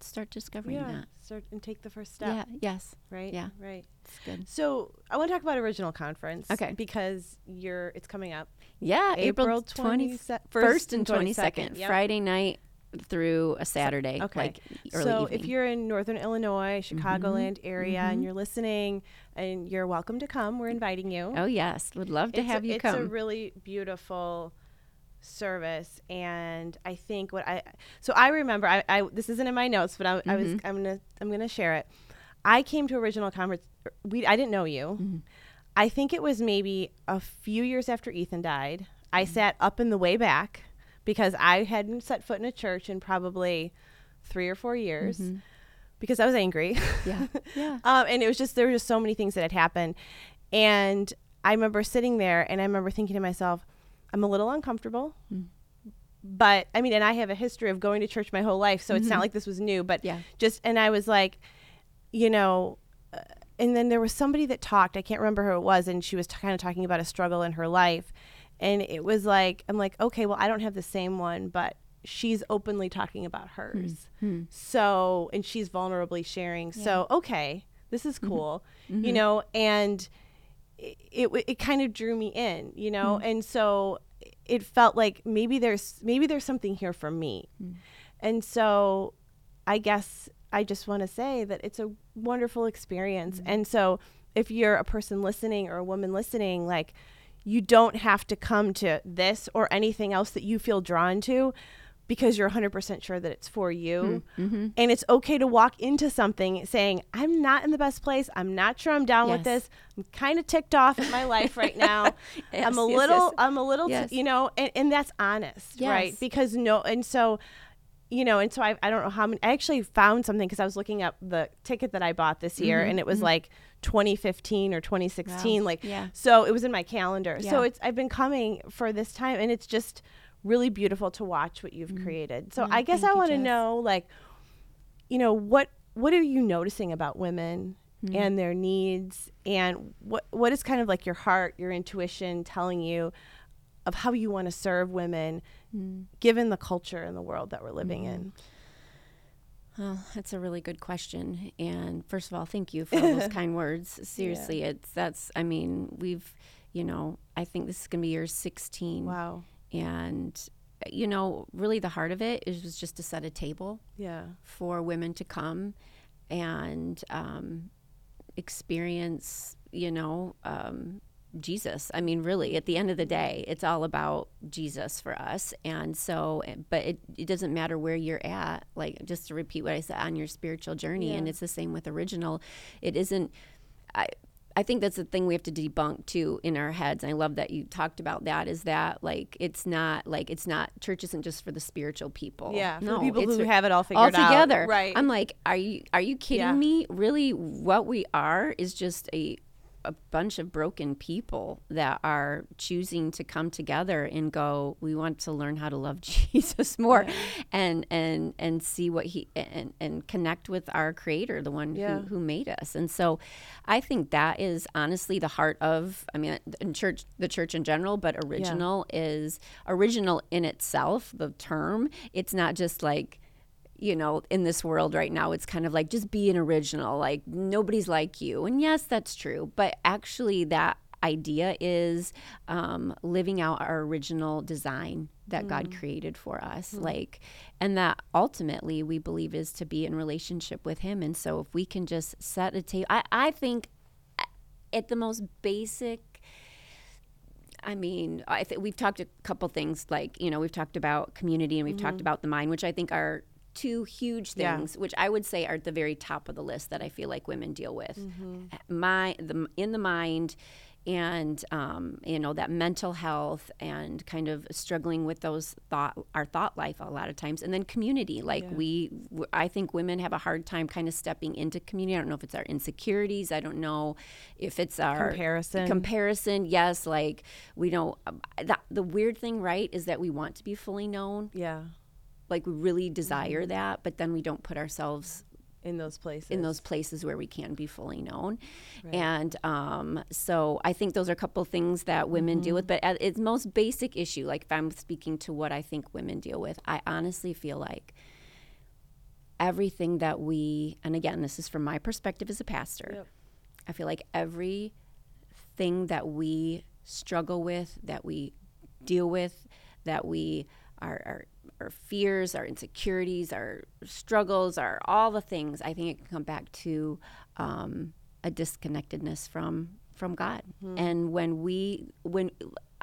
Speaker 2: start discovering
Speaker 1: Yeah.
Speaker 2: that.
Speaker 1: Start and take the first step.
Speaker 2: Yeah. Yes.
Speaker 1: Right.
Speaker 2: Yeah.
Speaker 1: Right.
Speaker 2: It's good.
Speaker 1: So I want to talk about original conference.
Speaker 2: Okay.
Speaker 1: Because you're it's coming up.
Speaker 2: Yeah.
Speaker 1: April
Speaker 2: twenty
Speaker 1: 20
Speaker 2: first and
Speaker 1: 22nd,
Speaker 2: twenty second,
Speaker 1: yep.
Speaker 2: Friday night through a Saturday.
Speaker 1: Okay.
Speaker 2: Like early
Speaker 1: so
Speaker 2: evening.
Speaker 1: if you're in northern Illinois, Chicagoland
Speaker 2: Mm-hmm.
Speaker 1: area, and you're listening, and you're welcome to come. We're inviting you.
Speaker 2: oh yes, would love to
Speaker 1: it's
Speaker 2: have
Speaker 1: a,
Speaker 2: you
Speaker 1: it's
Speaker 2: come.
Speaker 1: It's a really beautiful service and i think what i so i remember i, I this isn't in my notes but I, I was
Speaker 2: Mm-hmm.
Speaker 1: i'm gonna i'm gonna share it i came to original conference we i didn't know you
Speaker 2: Mm-hmm.
Speaker 1: i think it was maybe a few years after ethan died i
Speaker 2: Mm-hmm.
Speaker 1: sat up in the way back because i hadn't set foot in a church in probably three or four years because i was angry
Speaker 2: Mm-hmm. yeah. Yeah.
Speaker 1: um, and it was just there were just so many things that had happened and i remember sitting there and i remember thinking to myself i'm a little uncomfortable
Speaker 2: Mm.
Speaker 1: but i mean and i have a history of going to church my whole life so it's not like this was new but
Speaker 2: Mm-hmm. Yeah.
Speaker 1: just and i was like you know uh, and then there was somebody that talked i can't remember who it was and she was t- kind of talking about a struggle in her life and it was like i'm like okay well i don't have the same one but she's openly talking about hers. Hmm. Hmm. So and she's vulnerably sharing. So okay this is mm-hmm. cool you mm-hmm. know and it, it, it kind of drew me in you know? Hmm. And so it felt like maybe there's maybe there's something here for me. And so i guess i just want to say that it's a wonderful experience. And so if you're a person listening or a woman listening like you don't have to come to this or anything else that you feel drawn to because you're 100% sure that it's for you.
Speaker 2: Hmm, mm-hmm.
Speaker 1: And it's okay to walk into something saying, I'm not in the best place. I'm not sure I'm down with this. I'm kind of ticked off at my life right now.
Speaker 2: Yes,
Speaker 1: I'm a
Speaker 2: yes,
Speaker 1: little,
Speaker 2: yes.
Speaker 1: I'm a little, t- you know, and, and that's honest, right? Because no, and so, you know, and so I, I don't know how many, I actually found something because I was looking up the ticket that I bought this year mm-hmm, and it was mm-hmm. like 2015 or 2016.
Speaker 2: Mm-hmm. Wow.
Speaker 1: Like,
Speaker 2: Yeah.
Speaker 1: so it was in my calendar. So it's, I've been coming for this time and it's just really beautiful to watch what you've created. So I guess I want to know, like, you know, what, what are you noticing about women
Speaker 2: Mm-hmm.
Speaker 1: and their needs and what, what is kind of like your heart, your intuition telling you of how you want to serve women
Speaker 2: Mm.
Speaker 1: given the culture and the world that we're living in?
Speaker 2: Well, that's a really good question. And first of all, thank you for all those kind words. Seriously, it's that's I mean, we've, you know, I think this is going to be year 16
Speaker 1: Wow.
Speaker 2: and you know, really the heart of it is was just to set a table
Speaker 1: Yeah.
Speaker 2: for women to come and um, experience, you know, um, Jesus. I mean, really, at the end of the day, it's all about Jesus for us. And so, but it, it doesn't matter where you're at. Like, just to repeat what I said on your spiritual journey, and it's the same with original. It isn't. I, I think that's the thing we have to debunk too in our heads. And I love that you talked about that. Is that like it's not like it's not church isn't just for the spiritual people.
Speaker 1: Yeah. For
Speaker 2: no,
Speaker 1: people who have it all
Speaker 2: all
Speaker 1: figured out.
Speaker 2: together.
Speaker 1: Right.
Speaker 2: I'm like, are you are you kidding
Speaker 1: Yeah.
Speaker 2: me? Really, what we are is just a a bunch of broken people that are choosing to come together and go we want to learn how to love jesus more and and and see what he and and connect with our creator the one
Speaker 1: Yeah.
Speaker 2: who, who made us. And so i think that is honestly the heart of i mean in church the church in general but original is original in itself the term it's not just like you know, in this world right now, it's kind of like just be an original, like nobody's like you. And yes, that's true. But actually, that idea is um, living out our original design that God mm-hmm. created for us. Hmm. Like, and that ultimately we believe is to be in relationship with Him. And so if we can just set a table, I, I think uh, at the most basic, I mean, I think we've talked a couple things like, you know, we've talked about community and we've talked mm-hmm. about the mind, which I think are two huge
Speaker 1: Yeah.
Speaker 2: things, which I would say are at the very top of the list that I feel like women deal with.
Speaker 1: Mm-hmm.
Speaker 2: My the in the mind and um, you know that mental health and kind of struggling with those thought our thought life a lot of times and then community like we w- i think women have a hard time kind of stepping into community i don't know if it's our insecurities i don't know if it's our
Speaker 1: Comparison.
Speaker 2: comparison yes like we don't um, the weird thing right is that we want to be fully known
Speaker 1: Yeah.
Speaker 2: Like we really
Speaker 1: Mm-hmm.
Speaker 2: desire that but then we don't put ourselves
Speaker 1: In those places.
Speaker 2: in those places where we can be fully known. And um, so I think those are a couple things that women deal with. But at its most basic issue, like if I'm speaking to what I think women deal with, I honestly feel like everything that we, and again, this is from my perspective as a pastor,
Speaker 1: Yep.
Speaker 2: I feel like everything that we struggle with, that we deal with, that we are, our our fears, our insecurities, our struggles, our all the things. I think it can come back to um, a disconnectedness from from God. And when we when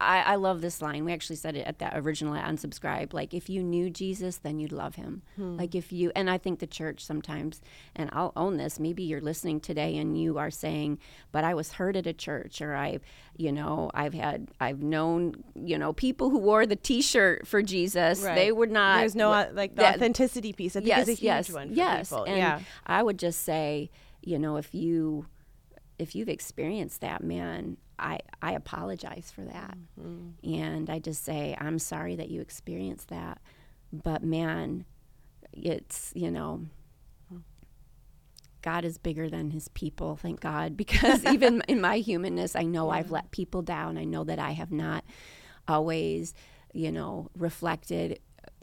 Speaker 2: I, I love this line. We actually said it at that original unsubscribe. Like if you knew Jesus, then you'd love him. Hmm. Like if you and I think the church sometimes, and I'll own this. Maybe you're listening today and you are saying, "But I was hurt at a church," or I, you know, I've had, I've known, you know, people who wore the T-shirt for Jesus.
Speaker 1: Right.
Speaker 2: They would not.
Speaker 1: There's no like the
Speaker 2: that-
Speaker 1: authenticity piece. I think
Speaker 2: yes,
Speaker 1: is a huge
Speaker 2: yes,
Speaker 1: one for
Speaker 2: yes.
Speaker 1: people.
Speaker 2: And
Speaker 1: yeah.
Speaker 2: I would just say, you know, if you if you've experienced that, man, I I apologize for that,
Speaker 1: Mm-hmm.
Speaker 2: and I just say I'm sorry that you experienced that, but man, it's you know. God is bigger than his people, thank God, because even in my humanness, I know I've let people down. I know that I have not always, you know, reflected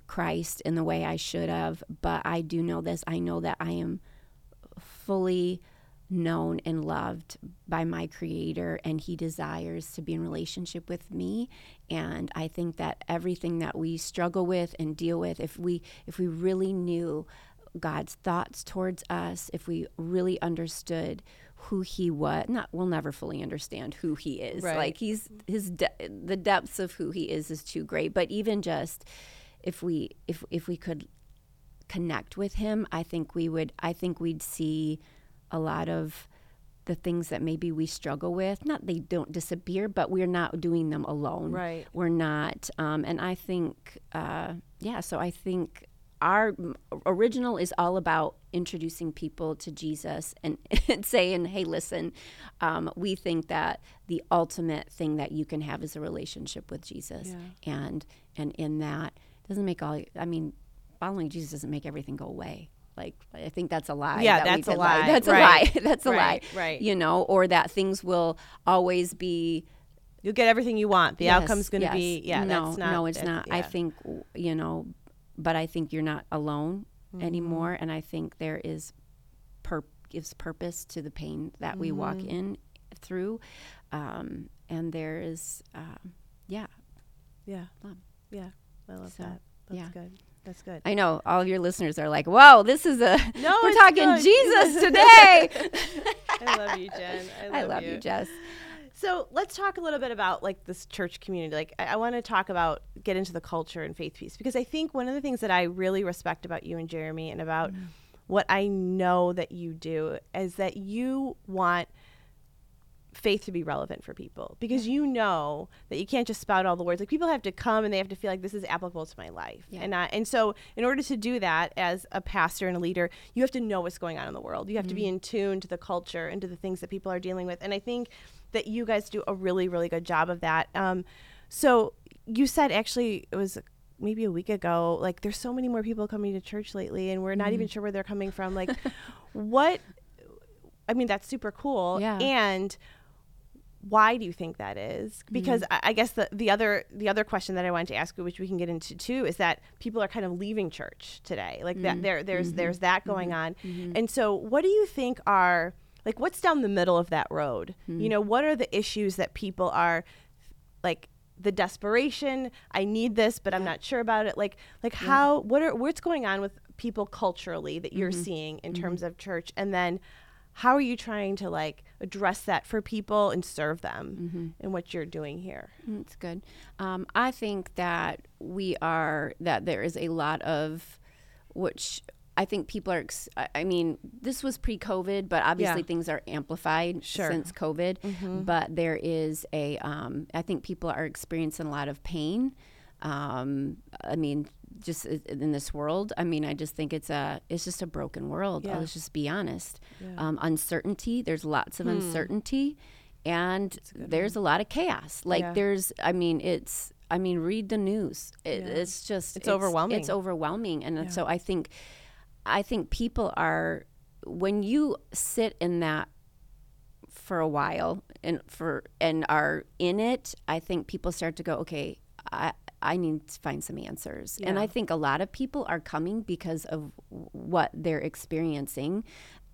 Speaker 2: Christ in the way I should have, but I do know this. I know that I am fully known and loved by my creator and he desires to be in relationship with me. And i think that everything that we struggle with and deal with if we if we really knew god's thoughts towards us if we really understood who he was not we'll never fully understand who he is.
Speaker 1: Right.
Speaker 2: like he's his de- the depths of who he is is too great. But even just if we if if we could connect with him, I think we would I think we'd see a lot of the things that maybe we struggle with. Not they don't disappear, but we're not doing them alone.
Speaker 1: Right.
Speaker 2: We're not. Um, and I think, uh, yeah. So I think our original is all about introducing people to Jesus and, and saying, "Hey, listen, um, we think that the ultimate thing that you can have is a relationship with Jesus, Yeah. and and in that doesn't make all. I mean, following Jesus doesn't make everything go away." Like I think that's a lie.
Speaker 1: Yeah,
Speaker 2: that
Speaker 1: that's a lie.
Speaker 2: That's
Speaker 1: Right.
Speaker 2: a lie. That's a
Speaker 1: Right,
Speaker 2: lie.
Speaker 1: right.
Speaker 2: You know, or that things will always be
Speaker 1: You'll get everything you want. The
Speaker 2: Yes,
Speaker 1: outcome's going to
Speaker 2: yes.
Speaker 1: be yeah.
Speaker 2: No,
Speaker 1: that's not,
Speaker 2: no, it's not. I think you know, but I think you're not alone
Speaker 1: Mm-hmm.
Speaker 2: anymore, and I think there is pur- gives purpose to the pain that we walk
Speaker 1: Mm-hmm.
Speaker 2: in through, um, and there is, um, yeah.
Speaker 1: Yeah.
Speaker 2: Love.
Speaker 1: Yeah. I love
Speaker 2: So,
Speaker 1: that. That's
Speaker 2: yeah.
Speaker 1: good. That's good.
Speaker 2: I know all of your listeners are like, "Whoa, this is a
Speaker 1: No,
Speaker 2: we're talking
Speaker 1: good.
Speaker 2: Jesus today."
Speaker 1: I love you, Jen. I love,
Speaker 2: I love you, Jess.
Speaker 1: So let's talk a little bit about like this church community. Like I, I want to talk about get into the culture and faith piece because I think one of the things that I really respect about you and Jeremy and about mm. what I know that you do is that you want faith to be relevant for people because you know that you can't just spout all the words. Like people have to come and they have to feel like this is applicable to my life.
Speaker 2: Yeah.
Speaker 1: And I, and so in order to do that as a pastor and a leader, you have to know what's going on in the world. You have to be in tune to the culture and to the things that people are dealing with. And I think that you guys do a really really good job of that. Um, so you said actually it was maybe a week ago like there's so many more people coming to church lately and we're not even sure where they're coming from like what i mean that's super cool
Speaker 2: Yeah.
Speaker 1: and why do you think that is? Because mm. I, I guess the, the other the other question that i wanted to ask you which we can get into too is that people are kind of leaving church today. Like that mm. there there's mm-hmm. there's that going mm-hmm. on. Mm-hmm. And so what do you think are like what's down the middle of that road? You mm. know what are the issues that people are like the desperation i need this but i'm not sure about it? Like like how what are what's going on with people culturally that you're seeing in terms of church? And then how are you trying to like address that for people and serve them in what you're doing here
Speaker 2: That's good. Um, I think that we are that there is a lot of which I think people are. Ex- I mean, this was pre-COVID, but obviously
Speaker 1: Yeah.
Speaker 2: things are amplified
Speaker 1: Sure.
Speaker 2: since COVID.
Speaker 1: Mm-hmm.
Speaker 2: But there is a. Um, I think people are experiencing a lot of pain. Um, I mean, just in this world. I mean, I just think it's a. It's just a broken world.
Speaker 1: Yeah.
Speaker 2: Let's just be honest.
Speaker 1: Yeah.
Speaker 2: Um, uncertainty. There's lots of
Speaker 1: Hmm.
Speaker 2: uncertainty, and
Speaker 1: good
Speaker 2: there's a lot of chaos. Like
Speaker 1: Yeah.
Speaker 2: there's. I mean, it's. I mean, read the news. It. It's just.
Speaker 1: It's overwhelming.
Speaker 2: It's overwhelming, and so I think. I think people are when you sit in that for a while and for and are in it, I think people start to go, okay, I I need to find some answers. And I think a lot of people are coming because of what they're experiencing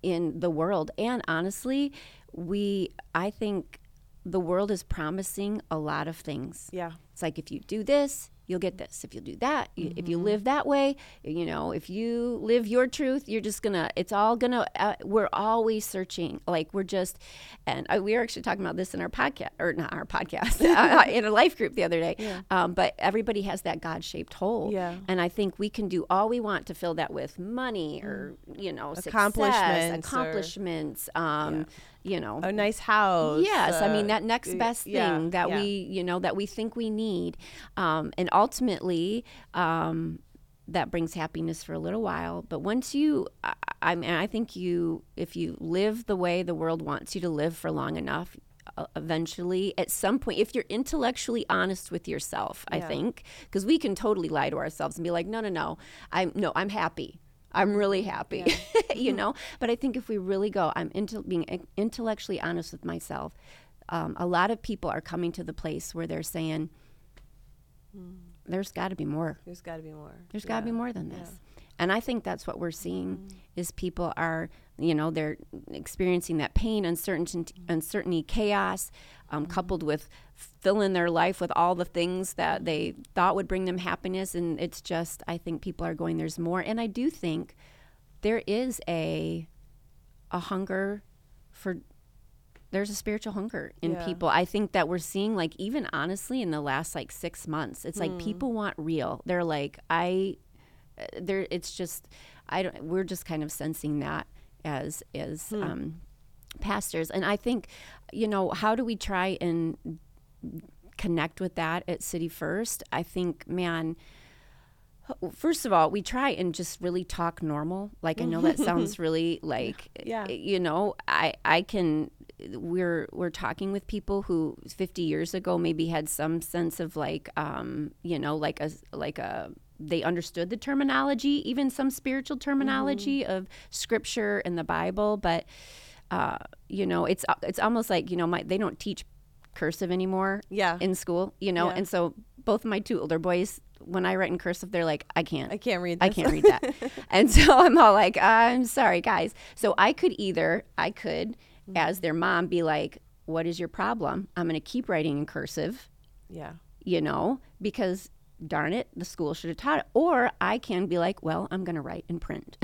Speaker 2: in the world. And honestly, we I think the world is promising a lot of things.
Speaker 1: Yeah.
Speaker 2: It's like if you do this, you'll get this. If you do that, you, if
Speaker 1: Mm-hmm.
Speaker 2: you live that way, you know, if you live your truth, you're just gonna. It's all gonna. Uh, we're always searching. Like we're just, and uh, we were actually talking about this in our podcast, or not our podcast, uh, in a life group the other day.
Speaker 1: Yeah.
Speaker 2: Um, but everybody has that God-shaped hole.
Speaker 1: Yeah.
Speaker 2: And I think we can do all we want to fill that with money or you know success,
Speaker 1: Accomplishments or-
Speaker 2: accomplishments. Um, You know,
Speaker 1: A nice house.
Speaker 2: Yes, I mean
Speaker 1: uh,
Speaker 2: that next best thing
Speaker 1: yeah,
Speaker 2: that
Speaker 1: yeah.
Speaker 2: we, you know, that we think we need, um, and ultimately, um, that brings happiness for a little while. But once you, I, I mean, I think you, if you live the way the world wants you to live for long enough, uh, eventually, at some point, if you're intellectually honest with yourself, I think, because we can totally lie to ourselves and be like, no, no, no, I'm no, I'm happy. I'm really happy, you know. But I think if we really go, I'm into being intellectually honest with myself. Um, a lot of people are coming to the place where they're saying, "There's got to be more.
Speaker 1: There's got to be more.
Speaker 2: There's got to be more than
Speaker 1: Yeah.
Speaker 2: this." And I think that's what we're seeing is people are, you know, they're experiencing that pain, uncertainty, uncertainty, chaos, um, coupled with filling their life with all the things that they thought would bring them happiness. And it's just, I think people are going, "There's more." And I do think there is a a hunger for there's a spiritual hunger in
Speaker 1: Yeah.
Speaker 2: people. I think that we're seeing like even honestly in the last like 6 months. It's
Speaker 1: Hmm.
Speaker 2: like people want real. They're like I there it's just I don't we're just kind of sensing that as as
Speaker 1: Hmm.
Speaker 2: um pastors and I think you know how do we try and connect with that at City First? I think man First of all, we try and just really talk normal. Like I know that sounds really like
Speaker 1: Yeah.
Speaker 2: you know, I I can we're we're talking with people who 50 years ago maybe had some sense of like um, you know, like a like a they understood the terminology, even some spiritual terminology of scripture and the Bible, but uh, you know, it's it's almost like, you know, my they don't teach cursive anymore
Speaker 1: Yeah.
Speaker 2: in school, you know.
Speaker 1: Yeah.
Speaker 2: And so both of my two older boys, when I write in cursive, they're like, I can't.
Speaker 1: I can't read
Speaker 2: I can't read that. and so I'm all like, I'm sorry, guys. So I could either, I could,
Speaker 1: Mm-hmm.
Speaker 2: as their mom, be like, What is your problem? I'm going to keep writing in cursive,
Speaker 1: yeah.
Speaker 2: you know, because darn it, the school should have taught it. Or I can be like, Well, I'm going to write in print.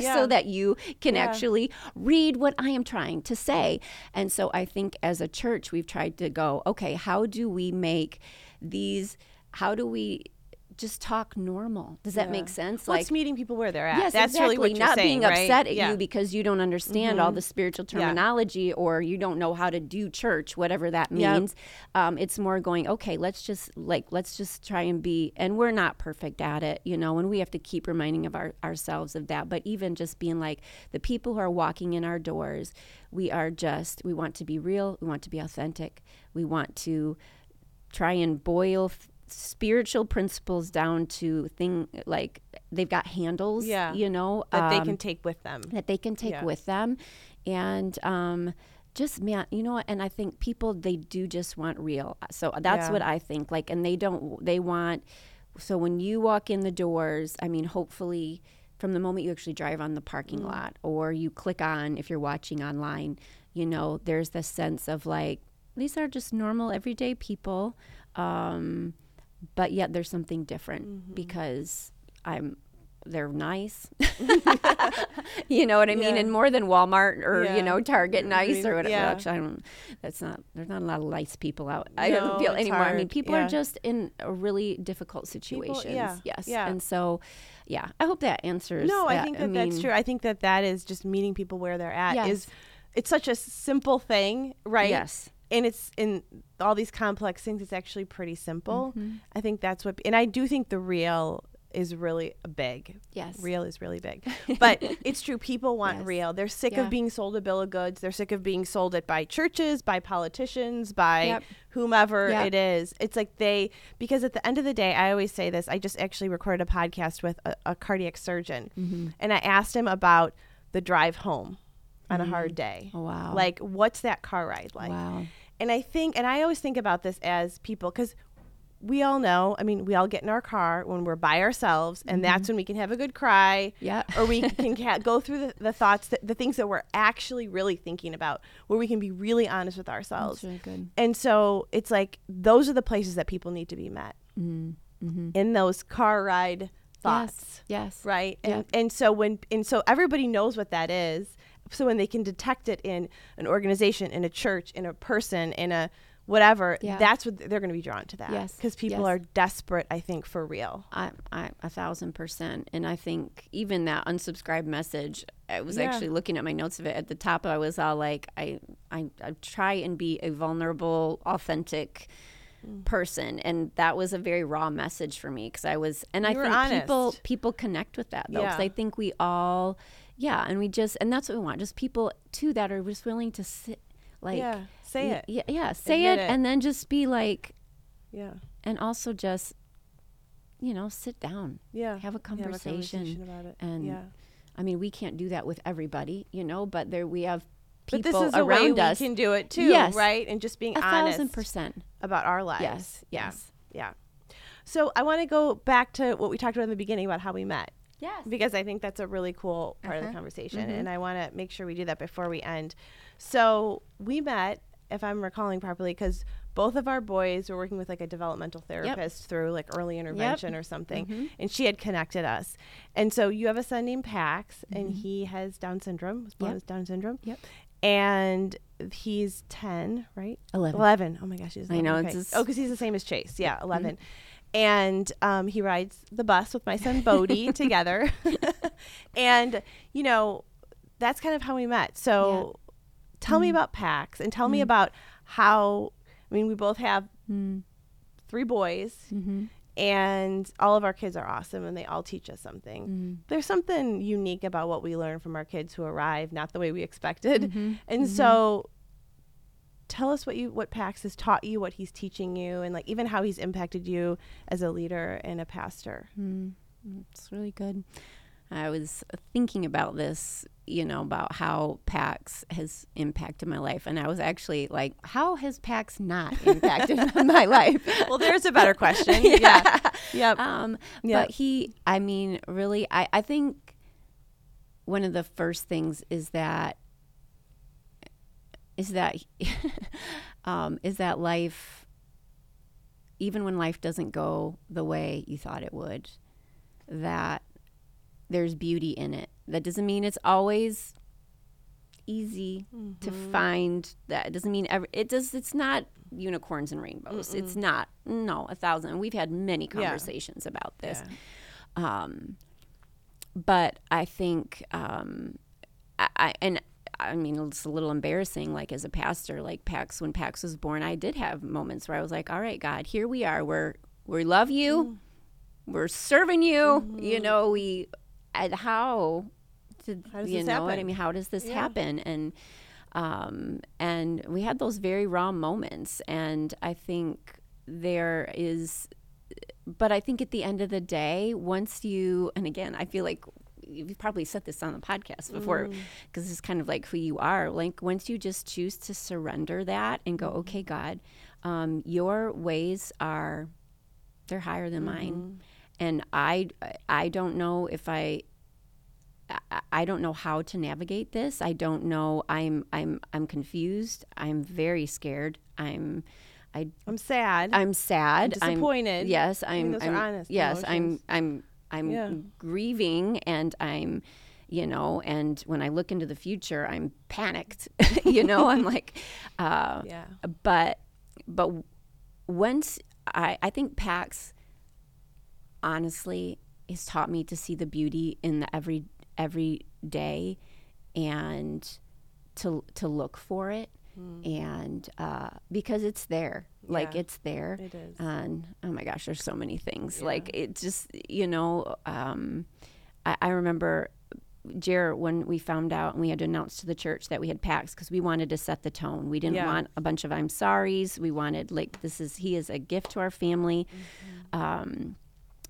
Speaker 1: Yeah.
Speaker 2: so that you can
Speaker 1: Yeah.
Speaker 2: actually read what I am trying to say. And so I think as a church, we've tried to go, okay, how do we make these, how do we just talk normal? Does that
Speaker 1: Yeah.
Speaker 2: make sense?
Speaker 1: Well, it's meeting people where they're at.
Speaker 2: Yes,
Speaker 1: That's
Speaker 2: exactly.
Speaker 1: really what you're
Speaker 2: not
Speaker 1: saying,
Speaker 2: being
Speaker 1: right?
Speaker 2: upset at
Speaker 1: yeah.
Speaker 2: you because you don't understand all the spiritual
Speaker 1: Yeah.
Speaker 2: terminology or you don't know how to do church, whatever that
Speaker 1: Yep.
Speaker 2: means. Um, it's more going, okay, let's just like let's just try and be, and we're not perfect at it, you know, and we have to keep reminding of our, ourselves of that. But even just being like the people who are walking in our doors, we are just we want to be real, we want to be authentic, we want to try and boil f- spiritual principles down to thing like they've got handles
Speaker 1: Yeah.
Speaker 2: you know
Speaker 1: that they
Speaker 2: um,
Speaker 1: can take with them.
Speaker 2: that they can take
Speaker 1: Yeah.
Speaker 2: with them and um just man you know what and i think people they do just want real so that's
Speaker 1: Yeah.
Speaker 2: what i think like and they don't they want so when you walk in the doors i mean hopefully from the moment you actually drive on the parking
Speaker 1: Mm.
Speaker 2: lot or you click on if you're watching online you know there's this sense of like these are just normal everyday people um but yet there's something different
Speaker 1: Mm-hmm.
Speaker 2: because i'm they're nice you know what i mean and more than walmart or
Speaker 1: Yeah.
Speaker 2: you know target
Speaker 1: I
Speaker 2: nice
Speaker 1: mean,
Speaker 2: or whatever
Speaker 1: yeah.
Speaker 2: actually i don't that's not there's not a lot of nice people out i don't feel anymore i mean people
Speaker 1: Yeah.
Speaker 2: are just in a really difficult situations
Speaker 1: yeah,
Speaker 2: yes
Speaker 1: yeah.
Speaker 2: and so yeah, I hope that answers.
Speaker 1: No, I think that that's
Speaker 2: mean,
Speaker 1: true. I think that that is just meeting people where they're at.
Speaker 2: Yes.
Speaker 1: Is it's such a simple thing, right?
Speaker 2: Yes.
Speaker 1: And it's in all these complex things. It's actually pretty simple.
Speaker 2: Mm-hmm.
Speaker 1: I think that's what, and I do think the real is really big.
Speaker 2: Yes.
Speaker 1: real is really big. But it's true. People want
Speaker 2: Yes.
Speaker 1: real. They're sick
Speaker 2: Yeah.
Speaker 1: of being sold a bill of goods. They're sick of being sold it by churches, by politicians, by
Speaker 2: Yep.
Speaker 1: whomever
Speaker 2: Yep.
Speaker 1: it is. It's like they because at the end of the day, I always say this. I just actually recorded a podcast with a, a cardiac surgeon,
Speaker 2: Mm-hmm.
Speaker 1: and I asked him about the drive home on a hard day.
Speaker 2: Oh, wow.
Speaker 1: Like, what's that car ride like?
Speaker 2: Wow.
Speaker 1: And I think, and I always think about this as people, because we all know, I mean, we all get in our car when we're by ourselves, and that's when we can have a good cry.
Speaker 2: Mm-hmm. Yeah.
Speaker 1: or we can ca- go through the, the thoughts, that, the things that we're actually really thinking about, where we can be really honest with ourselves.
Speaker 2: That's really good.
Speaker 1: And so it's like, those are the places that people need to be met
Speaker 2: Mm-hmm.
Speaker 1: in those car ride thoughts
Speaker 2: Yes. Yes.
Speaker 1: right and
Speaker 2: Yep.
Speaker 1: and so when and so everybody knows what that is so when they can detect it in an organization in a church in a person in a whatever
Speaker 2: Yeah.
Speaker 1: that's what they're going to be drawn to that
Speaker 2: Yes.
Speaker 1: because people
Speaker 2: Yes.
Speaker 1: are desperate i think for real
Speaker 2: I, I a thousand percent and i think even that unsubscribe message i was
Speaker 1: Yeah.
Speaker 2: actually looking at my notes of it at the top i was all like i i, I try and be a vulnerable authentic
Speaker 1: Mm.
Speaker 2: person and that was a very raw message for me because i was and i
Speaker 1: You were
Speaker 2: think people people connect with that though because
Speaker 1: Yeah.
Speaker 2: i think we all yeah and we just and that's what we want just people too that are just willing to sit like
Speaker 1: yeah say it
Speaker 2: yeah, yeah say it,
Speaker 1: it.
Speaker 2: and then just be like
Speaker 1: yeah
Speaker 2: and also just you know sit down
Speaker 1: yeah
Speaker 2: have a conversation,
Speaker 1: about it
Speaker 2: and
Speaker 1: yeah
Speaker 2: I mean, we can't do that with everybody, you know, but there we have
Speaker 1: but
Speaker 2: people
Speaker 1: this is a way
Speaker 2: around
Speaker 1: we
Speaker 2: us.
Speaker 1: can do it too
Speaker 2: Yes.
Speaker 1: right and just being
Speaker 2: a
Speaker 1: honest
Speaker 2: thousand percent.
Speaker 1: about our lives
Speaker 2: Yes.
Speaker 1: yeah
Speaker 2: Yes.
Speaker 1: yeah so i want to go back to what we talked about in the beginning about how we met
Speaker 2: Yes.
Speaker 1: because I think that's a really cool part of the
Speaker 2: Uh-huh.
Speaker 1: conversation, mm-hmm. and I want to make sure we do that before we end. So we met, if I'm recalling properly, because both of our boys were working with like a developmental therapist through like early intervention or something, mm-hmm. and she had connected us. And so you have a son named Pax, and mm-hmm. he has Down syndrome, was born
Speaker 2: Yep.
Speaker 1: with Down syndrome,
Speaker 2: Yep.
Speaker 1: and he's 10, right?
Speaker 2: 11.
Speaker 1: 11. Oh my gosh, he's
Speaker 2: I know,
Speaker 1: 11.
Speaker 2: it's
Speaker 1: Oh, because he's the same as Chase. Yeah, 11. And um, he rides the bus with my son Bodey together. and, you know, that's kind of how we met. So tell me about PAX and tell me about how, I mean, we both have
Speaker 2: Mm.
Speaker 1: three boys.
Speaker 2: Mm-hmm.
Speaker 1: And all of our kids are awesome and they all teach us something.
Speaker 2: Mm-hmm.
Speaker 1: There's something unique about what we learn from our kids who arrive, not the way we expected.
Speaker 2: Mm-hmm.
Speaker 1: And so tell us what you what Pax has taught you, what he's teaching you, and like even how he's impacted you as a leader and a pastor.
Speaker 2: Mm. It's really good. I was thinking about this, you know, about how PAX has impacted my life. And I was actually like, how has PAX not impacted my life?
Speaker 1: Well, there's a better question. yeah. Yep.
Speaker 2: Um,
Speaker 1: Yep.
Speaker 2: But he, I mean, really, I, I think one of the first things is that is that um, is that life, even when life doesn't go the way you thought it would, that there's beauty in it. That doesn't mean it's always easy to find that. It doesn't mean ever it does it's not unicorns and rainbows. It's not no a thousand. And we've had many
Speaker 1: Yeah.
Speaker 2: conversations about this. Um but i think um I, I and I mean, it's a little embarrassing. Like as a pastor, like Pax, when Pax was born, I did have moments where I was like, "All right, God, here we are. We're we love you. We're serving you. You know, we and how did
Speaker 1: How does
Speaker 2: you
Speaker 1: this
Speaker 2: know what I mean? How does this
Speaker 1: Yeah.
Speaker 2: happen? And um, and we had those very raw moments, and I think there is but I think at the end of the day, once you, and again, I feel like you've probably said this on the podcast before mm. because it's kind of like who you are. Like once you just choose to surrender that and go, mm-hmm. okay, God, um, your ways are, they're higher than mine. Mm-hmm. And I, I don't know if I, I- don't know how to navigate this. I don't know. I'm, I'm, I'm confused. I'm very scared. I'm, I
Speaker 1: I'm sad.
Speaker 2: I'm sad.
Speaker 1: I'm disappointed.
Speaker 2: yes,
Speaker 1: I mean,
Speaker 2: I'm.
Speaker 1: those
Speaker 2: I'm
Speaker 1: honest
Speaker 2: yes,
Speaker 1: emotions.
Speaker 2: I'm. I'm. I'm
Speaker 1: Yeah.
Speaker 2: grieving, and I'm, you know, and when I look into the future, I'm panicked. you know, I'm like, uh,
Speaker 1: yeah.
Speaker 2: but, but once I, I think Pax, honestly, has taught me to see the beauty in the every every day and to to look for it mm. and uh, because it's there yeah. like it's there
Speaker 1: it is
Speaker 2: and oh my gosh there's so many things yeah. like it just you know um, I, I remember Jer, when we found out and we had to announce to the church that we had PAX because we wanted to set the tone. We didn't yeah. want a bunch of I'm sorries. We wanted like this is he is a gift to our family. Mm-hmm. Um,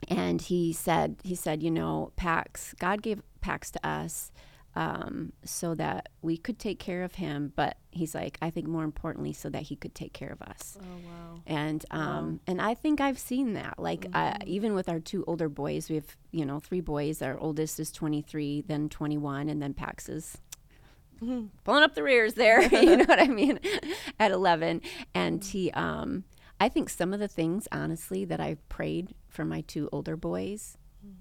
Speaker 2: and he said he said you know PAX God gave PAX to us um, so that we could take care of him. But he's like, I think more importantly, so that he could take care of us.
Speaker 1: Oh wow!
Speaker 2: And um, wow. and I think I've seen that. Like mm-hmm. uh, even with our two older boys, we have you know three boys. Our oldest is 23, then 21, and then Pax is. Mm-hmm. Pulling up the rears there, you know what I mean? At 11. And he, um, I think some of the things, honestly, that I've prayed for my two older boys, mm.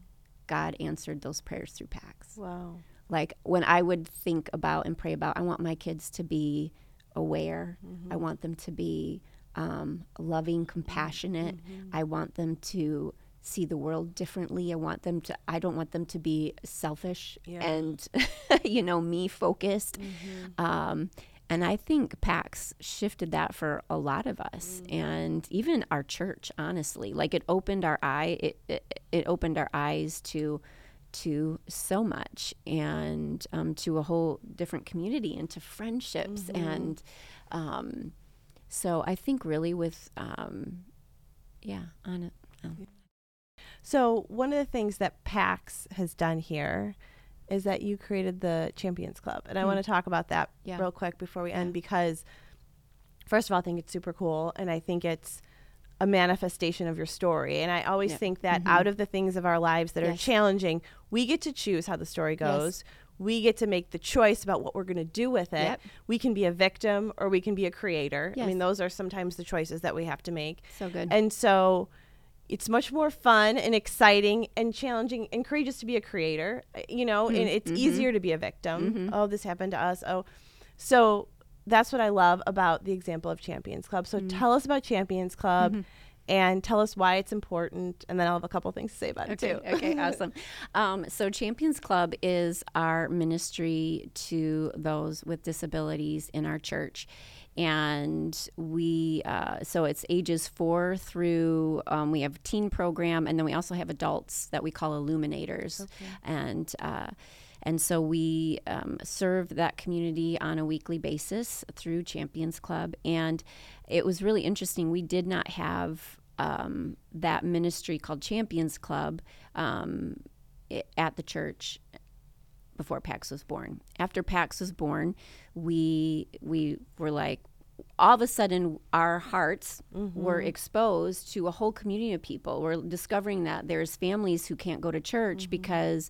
Speaker 2: God answered those prayers through Pax.
Speaker 1: Wow
Speaker 2: like when I would think about and pray about, I want my kids to be aware. Mm-hmm. I want them to be um, loving, compassionate. Mm-hmm. I want them to see the world differently. I want them to, I don't want them to be selfish yeah. and, you know, me focused. Mm-hmm. Um, and I think PAX shifted that for a lot of us mm. and even our church, honestly. Like it opened our eye, it, it, it opened our eyes to, to so much and um, to a whole different community and to friendships mm-hmm. and um, so i think really with um, yeah on it
Speaker 1: so one of the things that pax has done here is that you created the champions club and mm. i want to talk about that yeah. real quick before we yeah. end because first of all i think it's super cool and i think it's a manifestation of your story. And I always think that mm-hmm. out of the things of our lives that yes. are challenging, we get to choose how the story goes. Yes. We get to make the choice about what we're going to do with it. Yep. We can be a victim or we can be a creator. Yes. I mean, those are sometimes the choices that we have to make.
Speaker 2: So good.
Speaker 1: And so it's much more fun and exciting and challenging and courageous to be a creator, you know, mm-hmm. and it's mm-hmm. easier to be a victim. Mm-hmm. Oh, this happened to us. Oh, so that's what I love about the example of Champions Club. So mm-hmm. tell us about Champions Club. Mm-hmm. And tell us why it's important, and then I'll have a couple things to say about
Speaker 2: okay,
Speaker 1: it too.
Speaker 2: okay, awesome. Um, so, Champions Club is our ministry to those with disabilities in our church and we uh, so it's ages four through um, we have teen program and then we also have adults that we call illuminators okay. and uh, and so we um, serve that community on a weekly basis through Champions Club. And it was really interesting. We did not have um, that ministry called Champions Club um, at the church before Pax was born. After Pax was born, we we were like, all of a sudden our hearts mm-hmm. were exposed to a whole community of people. We're discovering that there's families who can't go to church mm-hmm. because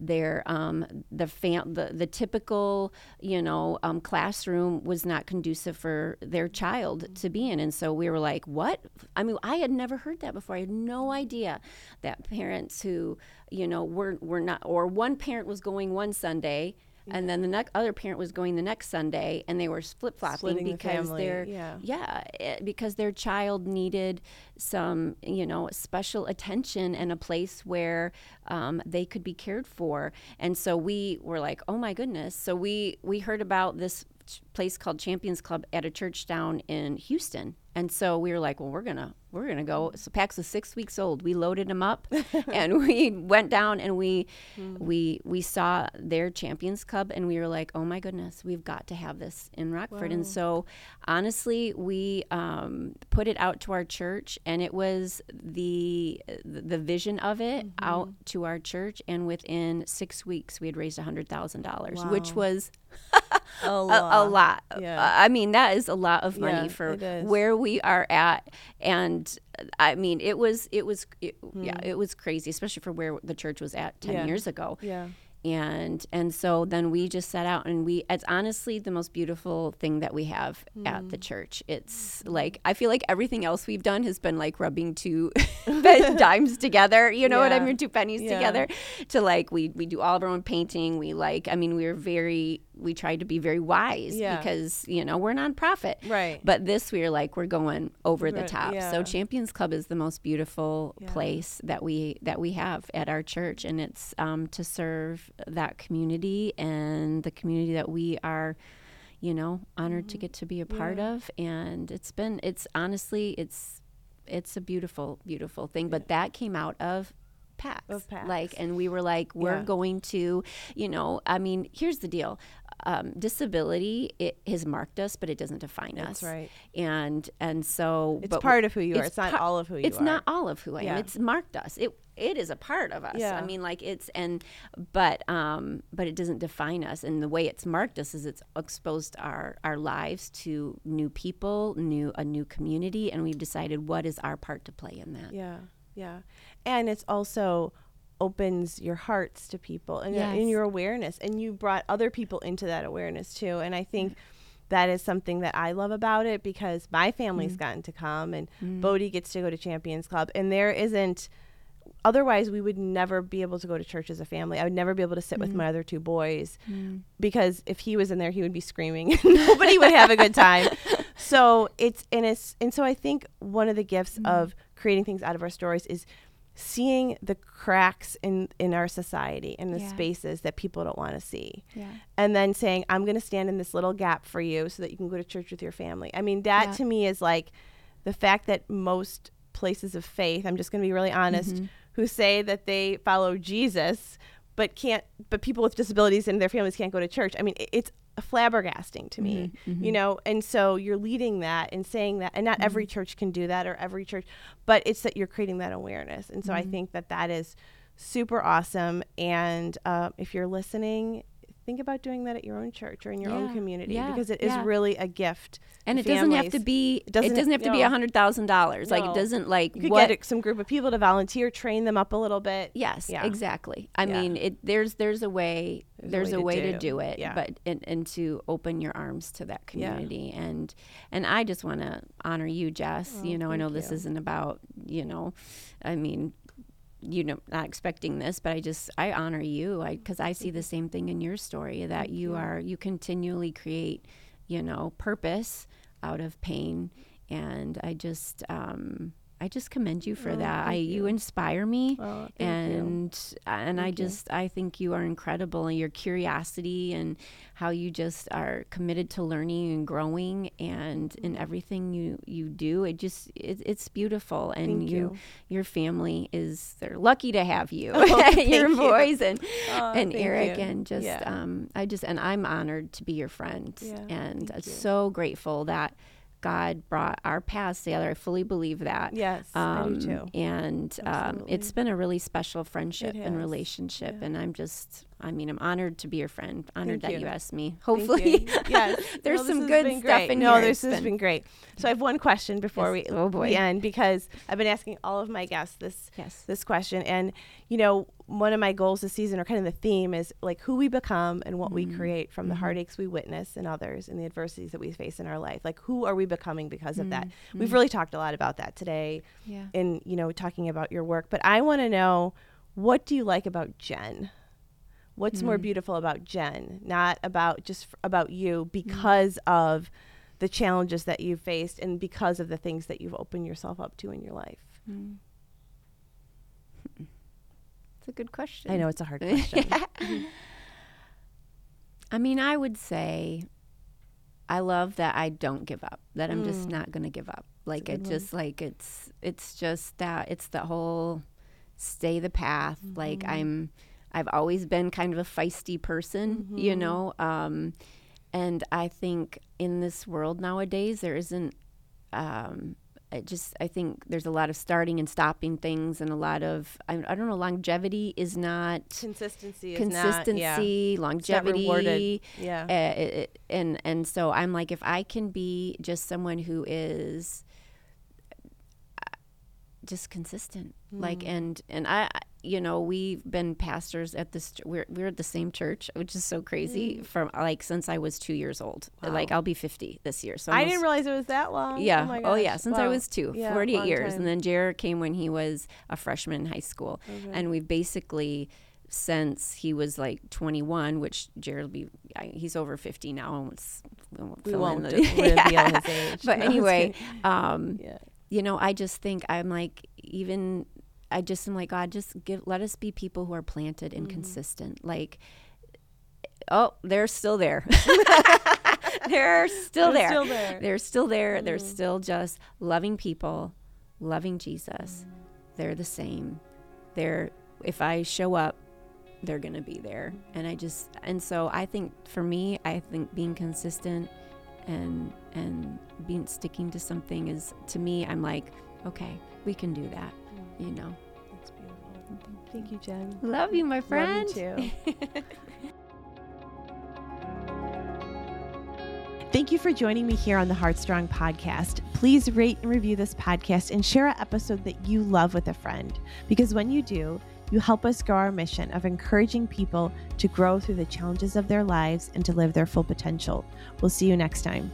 Speaker 2: their um, the, fam- the the typical you know um, classroom was not conducive for their child mm-hmm. to be in, and so we were like, "What?" I mean, I had never heard that before. I had no idea that parents who you know were were not, or one parent was going one Sunday and then the next other parent was going the next Sunday, and they were flip flopping because
Speaker 1: the
Speaker 2: their
Speaker 1: yeah,
Speaker 2: yeah it, eh, because their child needed some you know special attention and a place where um, they could be cared for. And so we were like, oh my goodness! So we we heard about this place called Champions Club at a church down in Houston, and so we were like, well, we're gonna we're gonna go. So Pax was six weeks old. We loaded him up, and we went down and we mm. we we saw their Champions Club, and we were like, oh my goodness, we've got to have this in Rockford. Wow. And so honestly, we um, put it out to our church, and it was the the vision of it mm-hmm. out to our church, and within six weeks, we had raised a hundred thousand wow. dollars, which was a lot. A, a lot. Yeah. I mean, that is a lot of money yeah, for where we are at, and I mean, it was it was it, yeah, hmm. it was crazy, especially for where the church was at ten
Speaker 1: yeah.
Speaker 2: years ago.
Speaker 1: Yeah
Speaker 2: and and so then we just set out and we it's honestly the most beautiful thing that we have mm. at the hmm. church it's like i feel like everything else we've done has been like rubbing two dimes together you know yeah. what i mean two pennies yeah. together to like we we do all of our own painting we like i mean we're very we tried to be very wise
Speaker 1: Yeah.
Speaker 2: because you know we're nonprofit.
Speaker 1: Right.
Speaker 2: But this we are like we're going over the top.
Speaker 1: yeah.
Speaker 2: So Champions Club is the most beautiful
Speaker 1: Yeah.
Speaker 2: place that we that we have at our church, and it's um, to serve that community and the community that we are, you know, honored to get to be a part
Speaker 1: Mm-hmm. Yeah.
Speaker 2: of. And it's been it's honestly it's it's a beautiful beautiful thing. But that came out of. PAX.
Speaker 1: Of PAX.
Speaker 2: Like, and we were like, we're
Speaker 1: Yeah.
Speaker 2: going to, you know, I mean, here's the deal. Um, disability it has marked us, but it doesn't define
Speaker 1: That's
Speaker 2: us
Speaker 1: right.
Speaker 2: and and so
Speaker 1: It's part of who you are. It's not
Speaker 2: par-
Speaker 1: all of who you
Speaker 2: it's
Speaker 1: are.
Speaker 2: It's not all of who I
Speaker 1: Yeah.
Speaker 2: am. It's marked us. It it is a part of us.
Speaker 1: Yeah.
Speaker 2: I mean, like it's and but um but it doesn't define us. And the way it's marked us is it's exposed our our lives to new people, new a new community, and we've decided what is our part to play in that.
Speaker 1: Yeah, yeah, and it's also opens your hearts to people and,
Speaker 2: Yes.
Speaker 1: your awareness, and you brought other people into that awareness too. And I think that is something that I love about it because my family's mm. gotten to come, and mm. Bodey gets to go to Champions Club, and there isn't. Otherwise, we would never be able to go to church as a family. I would never be able to sit with my mm. other two boys because if he was in there, he would be screaming. and Nobody would have a good time. So it's and it's and so I think one of the gifts of creating things out of our stories is seeing the cracks in in our society and the
Speaker 2: Yeah.
Speaker 1: spaces that people don't want to see
Speaker 2: Yeah.
Speaker 1: and then saying i'm going to stand in this little gap for you so that you can go to church with your family i mean that
Speaker 2: Yeah.
Speaker 1: to me is like the fact that most places of faith i'm just going to be really honest
Speaker 2: Mm-hmm.
Speaker 1: who say that they follow jesus but can't but people with disabilities and their families can't go to church. I mean it, it's flabbergasting to me
Speaker 2: Mm-hmm.
Speaker 1: you know? And so you're leading that and saying that and not every church can do that or every church but it's that you're creating that awareness. And so i
Speaker 2: Mm-hmm.
Speaker 1: think that that is super awesome. And uh, if you're listening think about doing that at your own church or in your own community
Speaker 2: yeah,
Speaker 1: because it is
Speaker 2: yeah.
Speaker 1: really a gift
Speaker 2: And
Speaker 1: to
Speaker 2: it doesn't have to be it
Speaker 1: doesn't-
Speaker 2: doesn't, have to be a hundred thousand dollars. Like it doesn't like
Speaker 1: you could
Speaker 2: what
Speaker 1: get some group of people to volunteer train them up a little bit
Speaker 2: Yes,
Speaker 1: Yeah.
Speaker 2: exactly. I
Speaker 1: Yeah.
Speaker 2: mean, it there's there's a way there's, a way, to, do. it,
Speaker 1: Yeah.
Speaker 2: but and, and to open your arms to that
Speaker 1: Yeah.
Speaker 2: community and and I just want to honor you, Jess.
Speaker 1: Oh,
Speaker 2: you know, I know this
Speaker 1: you.
Speaker 2: isn't about you know, I mean. You know, not expecting this, but I just I honor you, I because I see the same thing in your story that you, are you continually create, you know, purpose out of pain, and I just um, I just commend you for
Speaker 1: Oh,
Speaker 2: that. I you
Speaker 1: you.
Speaker 2: inspire me,
Speaker 1: Oh, thank you.
Speaker 2: and and I
Speaker 1: Thank you.
Speaker 2: just I think you are incredible and your curiosity and how you just are committed to learning and growing and in
Speaker 1: Mm-hmm.
Speaker 2: everything you you do it just it, it's beautiful and you,
Speaker 1: you.
Speaker 2: your family is they're lucky to have you
Speaker 1: Oh,
Speaker 2: your
Speaker 1: you.
Speaker 2: boys and
Speaker 1: Oh,
Speaker 2: and Eric
Speaker 1: you.
Speaker 2: and just
Speaker 1: Yeah.
Speaker 2: um I just and I'm honored to be your friend
Speaker 1: Yeah,
Speaker 2: and
Speaker 1: you.
Speaker 2: so grateful that God brought our paths together. I fully believe that.
Speaker 1: yes i do
Speaker 2: Um,
Speaker 1: too
Speaker 2: And um, it's been a really special friendship and relationship.
Speaker 1: Yeah.
Speaker 2: And I'm just, I mean, I'm honored to be your friend. Honored
Speaker 1: Thank
Speaker 2: that you.
Speaker 1: you.
Speaker 2: asked me. Hopefully,
Speaker 1: yes
Speaker 2: there's
Speaker 1: No,
Speaker 2: some good stuff
Speaker 1: great.
Speaker 2: in
Speaker 1: no
Speaker 2: here.
Speaker 1: this has been great so i have one question before
Speaker 2: Yes.
Speaker 1: we,
Speaker 2: Oh, boy.
Speaker 1: we end because i've been asking all of my guests this
Speaker 2: yes.
Speaker 1: this question and you know one of my goals this season or kind of the theme is like who we become and what we
Speaker 2: Mm-hmm.
Speaker 1: create from the heartaches we witness in others and the adversities that we face in our life like who are we becoming because of that we've really talked a lot about that today
Speaker 2: Mm-hmm. Yeah.
Speaker 1: in you know talking about your work but i want to know what do you like about jen what's
Speaker 2: Mm.
Speaker 1: more beautiful about jen not about just f- about you
Speaker 2: Mm.
Speaker 1: because of the challenges that you've faced and because of the things that you've opened yourself up to in your life
Speaker 2: Mm. It's a good question.
Speaker 1: i know it's a hard question
Speaker 2: I mean, I would say I love that I don't give up. That I'm just not going to give up. Like
Speaker 1: Mm.
Speaker 2: it
Speaker 1: good one.
Speaker 2: just like it's it's just that it's the whole stay the path. Like
Speaker 1: Mm-hmm.
Speaker 2: I'm I've always been kind of a feisty person, you
Speaker 1: Mm-hmm.
Speaker 2: know. Um and I think in this world nowadays there isn't um just I think there's a lot of starting and stopping things and a lot of I, I don't know longevity is not
Speaker 1: consistency is
Speaker 2: consistency,
Speaker 1: not,
Speaker 2: longevity.
Speaker 1: rewarded. yeah.
Speaker 2: uh, it, it- and and so I'm like, if I can be just someone who is uh, just consistent, like, and and I- you know, we've been pastors at this. We're we're at the same church, which is so crazy. From like since I was two years old. Like I'll be 50 this year. So
Speaker 1: I
Speaker 2: almost-
Speaker 1: didn't realize it was that long.
Speaker 2: yeah.
Speaker 1: Oh,
Speaker 2: Oh, yeah. Since I was two,
Speaker 1: Yeah,
Speaker 2: 48 years.
Speaker 1: time.
Speaker 2: And then Jared came when he was a freshman in high school.
Speaker 1: Okay.
Speaker 2: And we've basically since he was like 21, which Jared will be, he's over 50 now. It's,
Speaker 1: we won't, we won't the, yeah. his age.
Speaker 2: But no, anyway, um, yeah. you know, I just think I'm like, even, I just am like, God, just give, let us be people who are planted and mm-hmm. consistent. Like, oh, they're still there. they're still they're there. Still there. They're still there. Mm-hmm. They're still just loving people, loving Jesus. They're the same. They're if I show up, they're going to be there. And I just and so I think for me, I think being consistent and and being sticking to something is to me I'm like, okay, we can do that. You know.
Speaker 1: That's beautiful. Thank you, Jen.
Speaker 2: Love you, my friend.
Speaker 1: Love you too. Thank you for joining me here on the Heartstrong podcast. Please rate and review this podcast and share an episode that you love with a friend. Because when you do, you help us grow our mission of encouraging people to grow through the challenges of their lives and to live their full potential. We'll see you next time.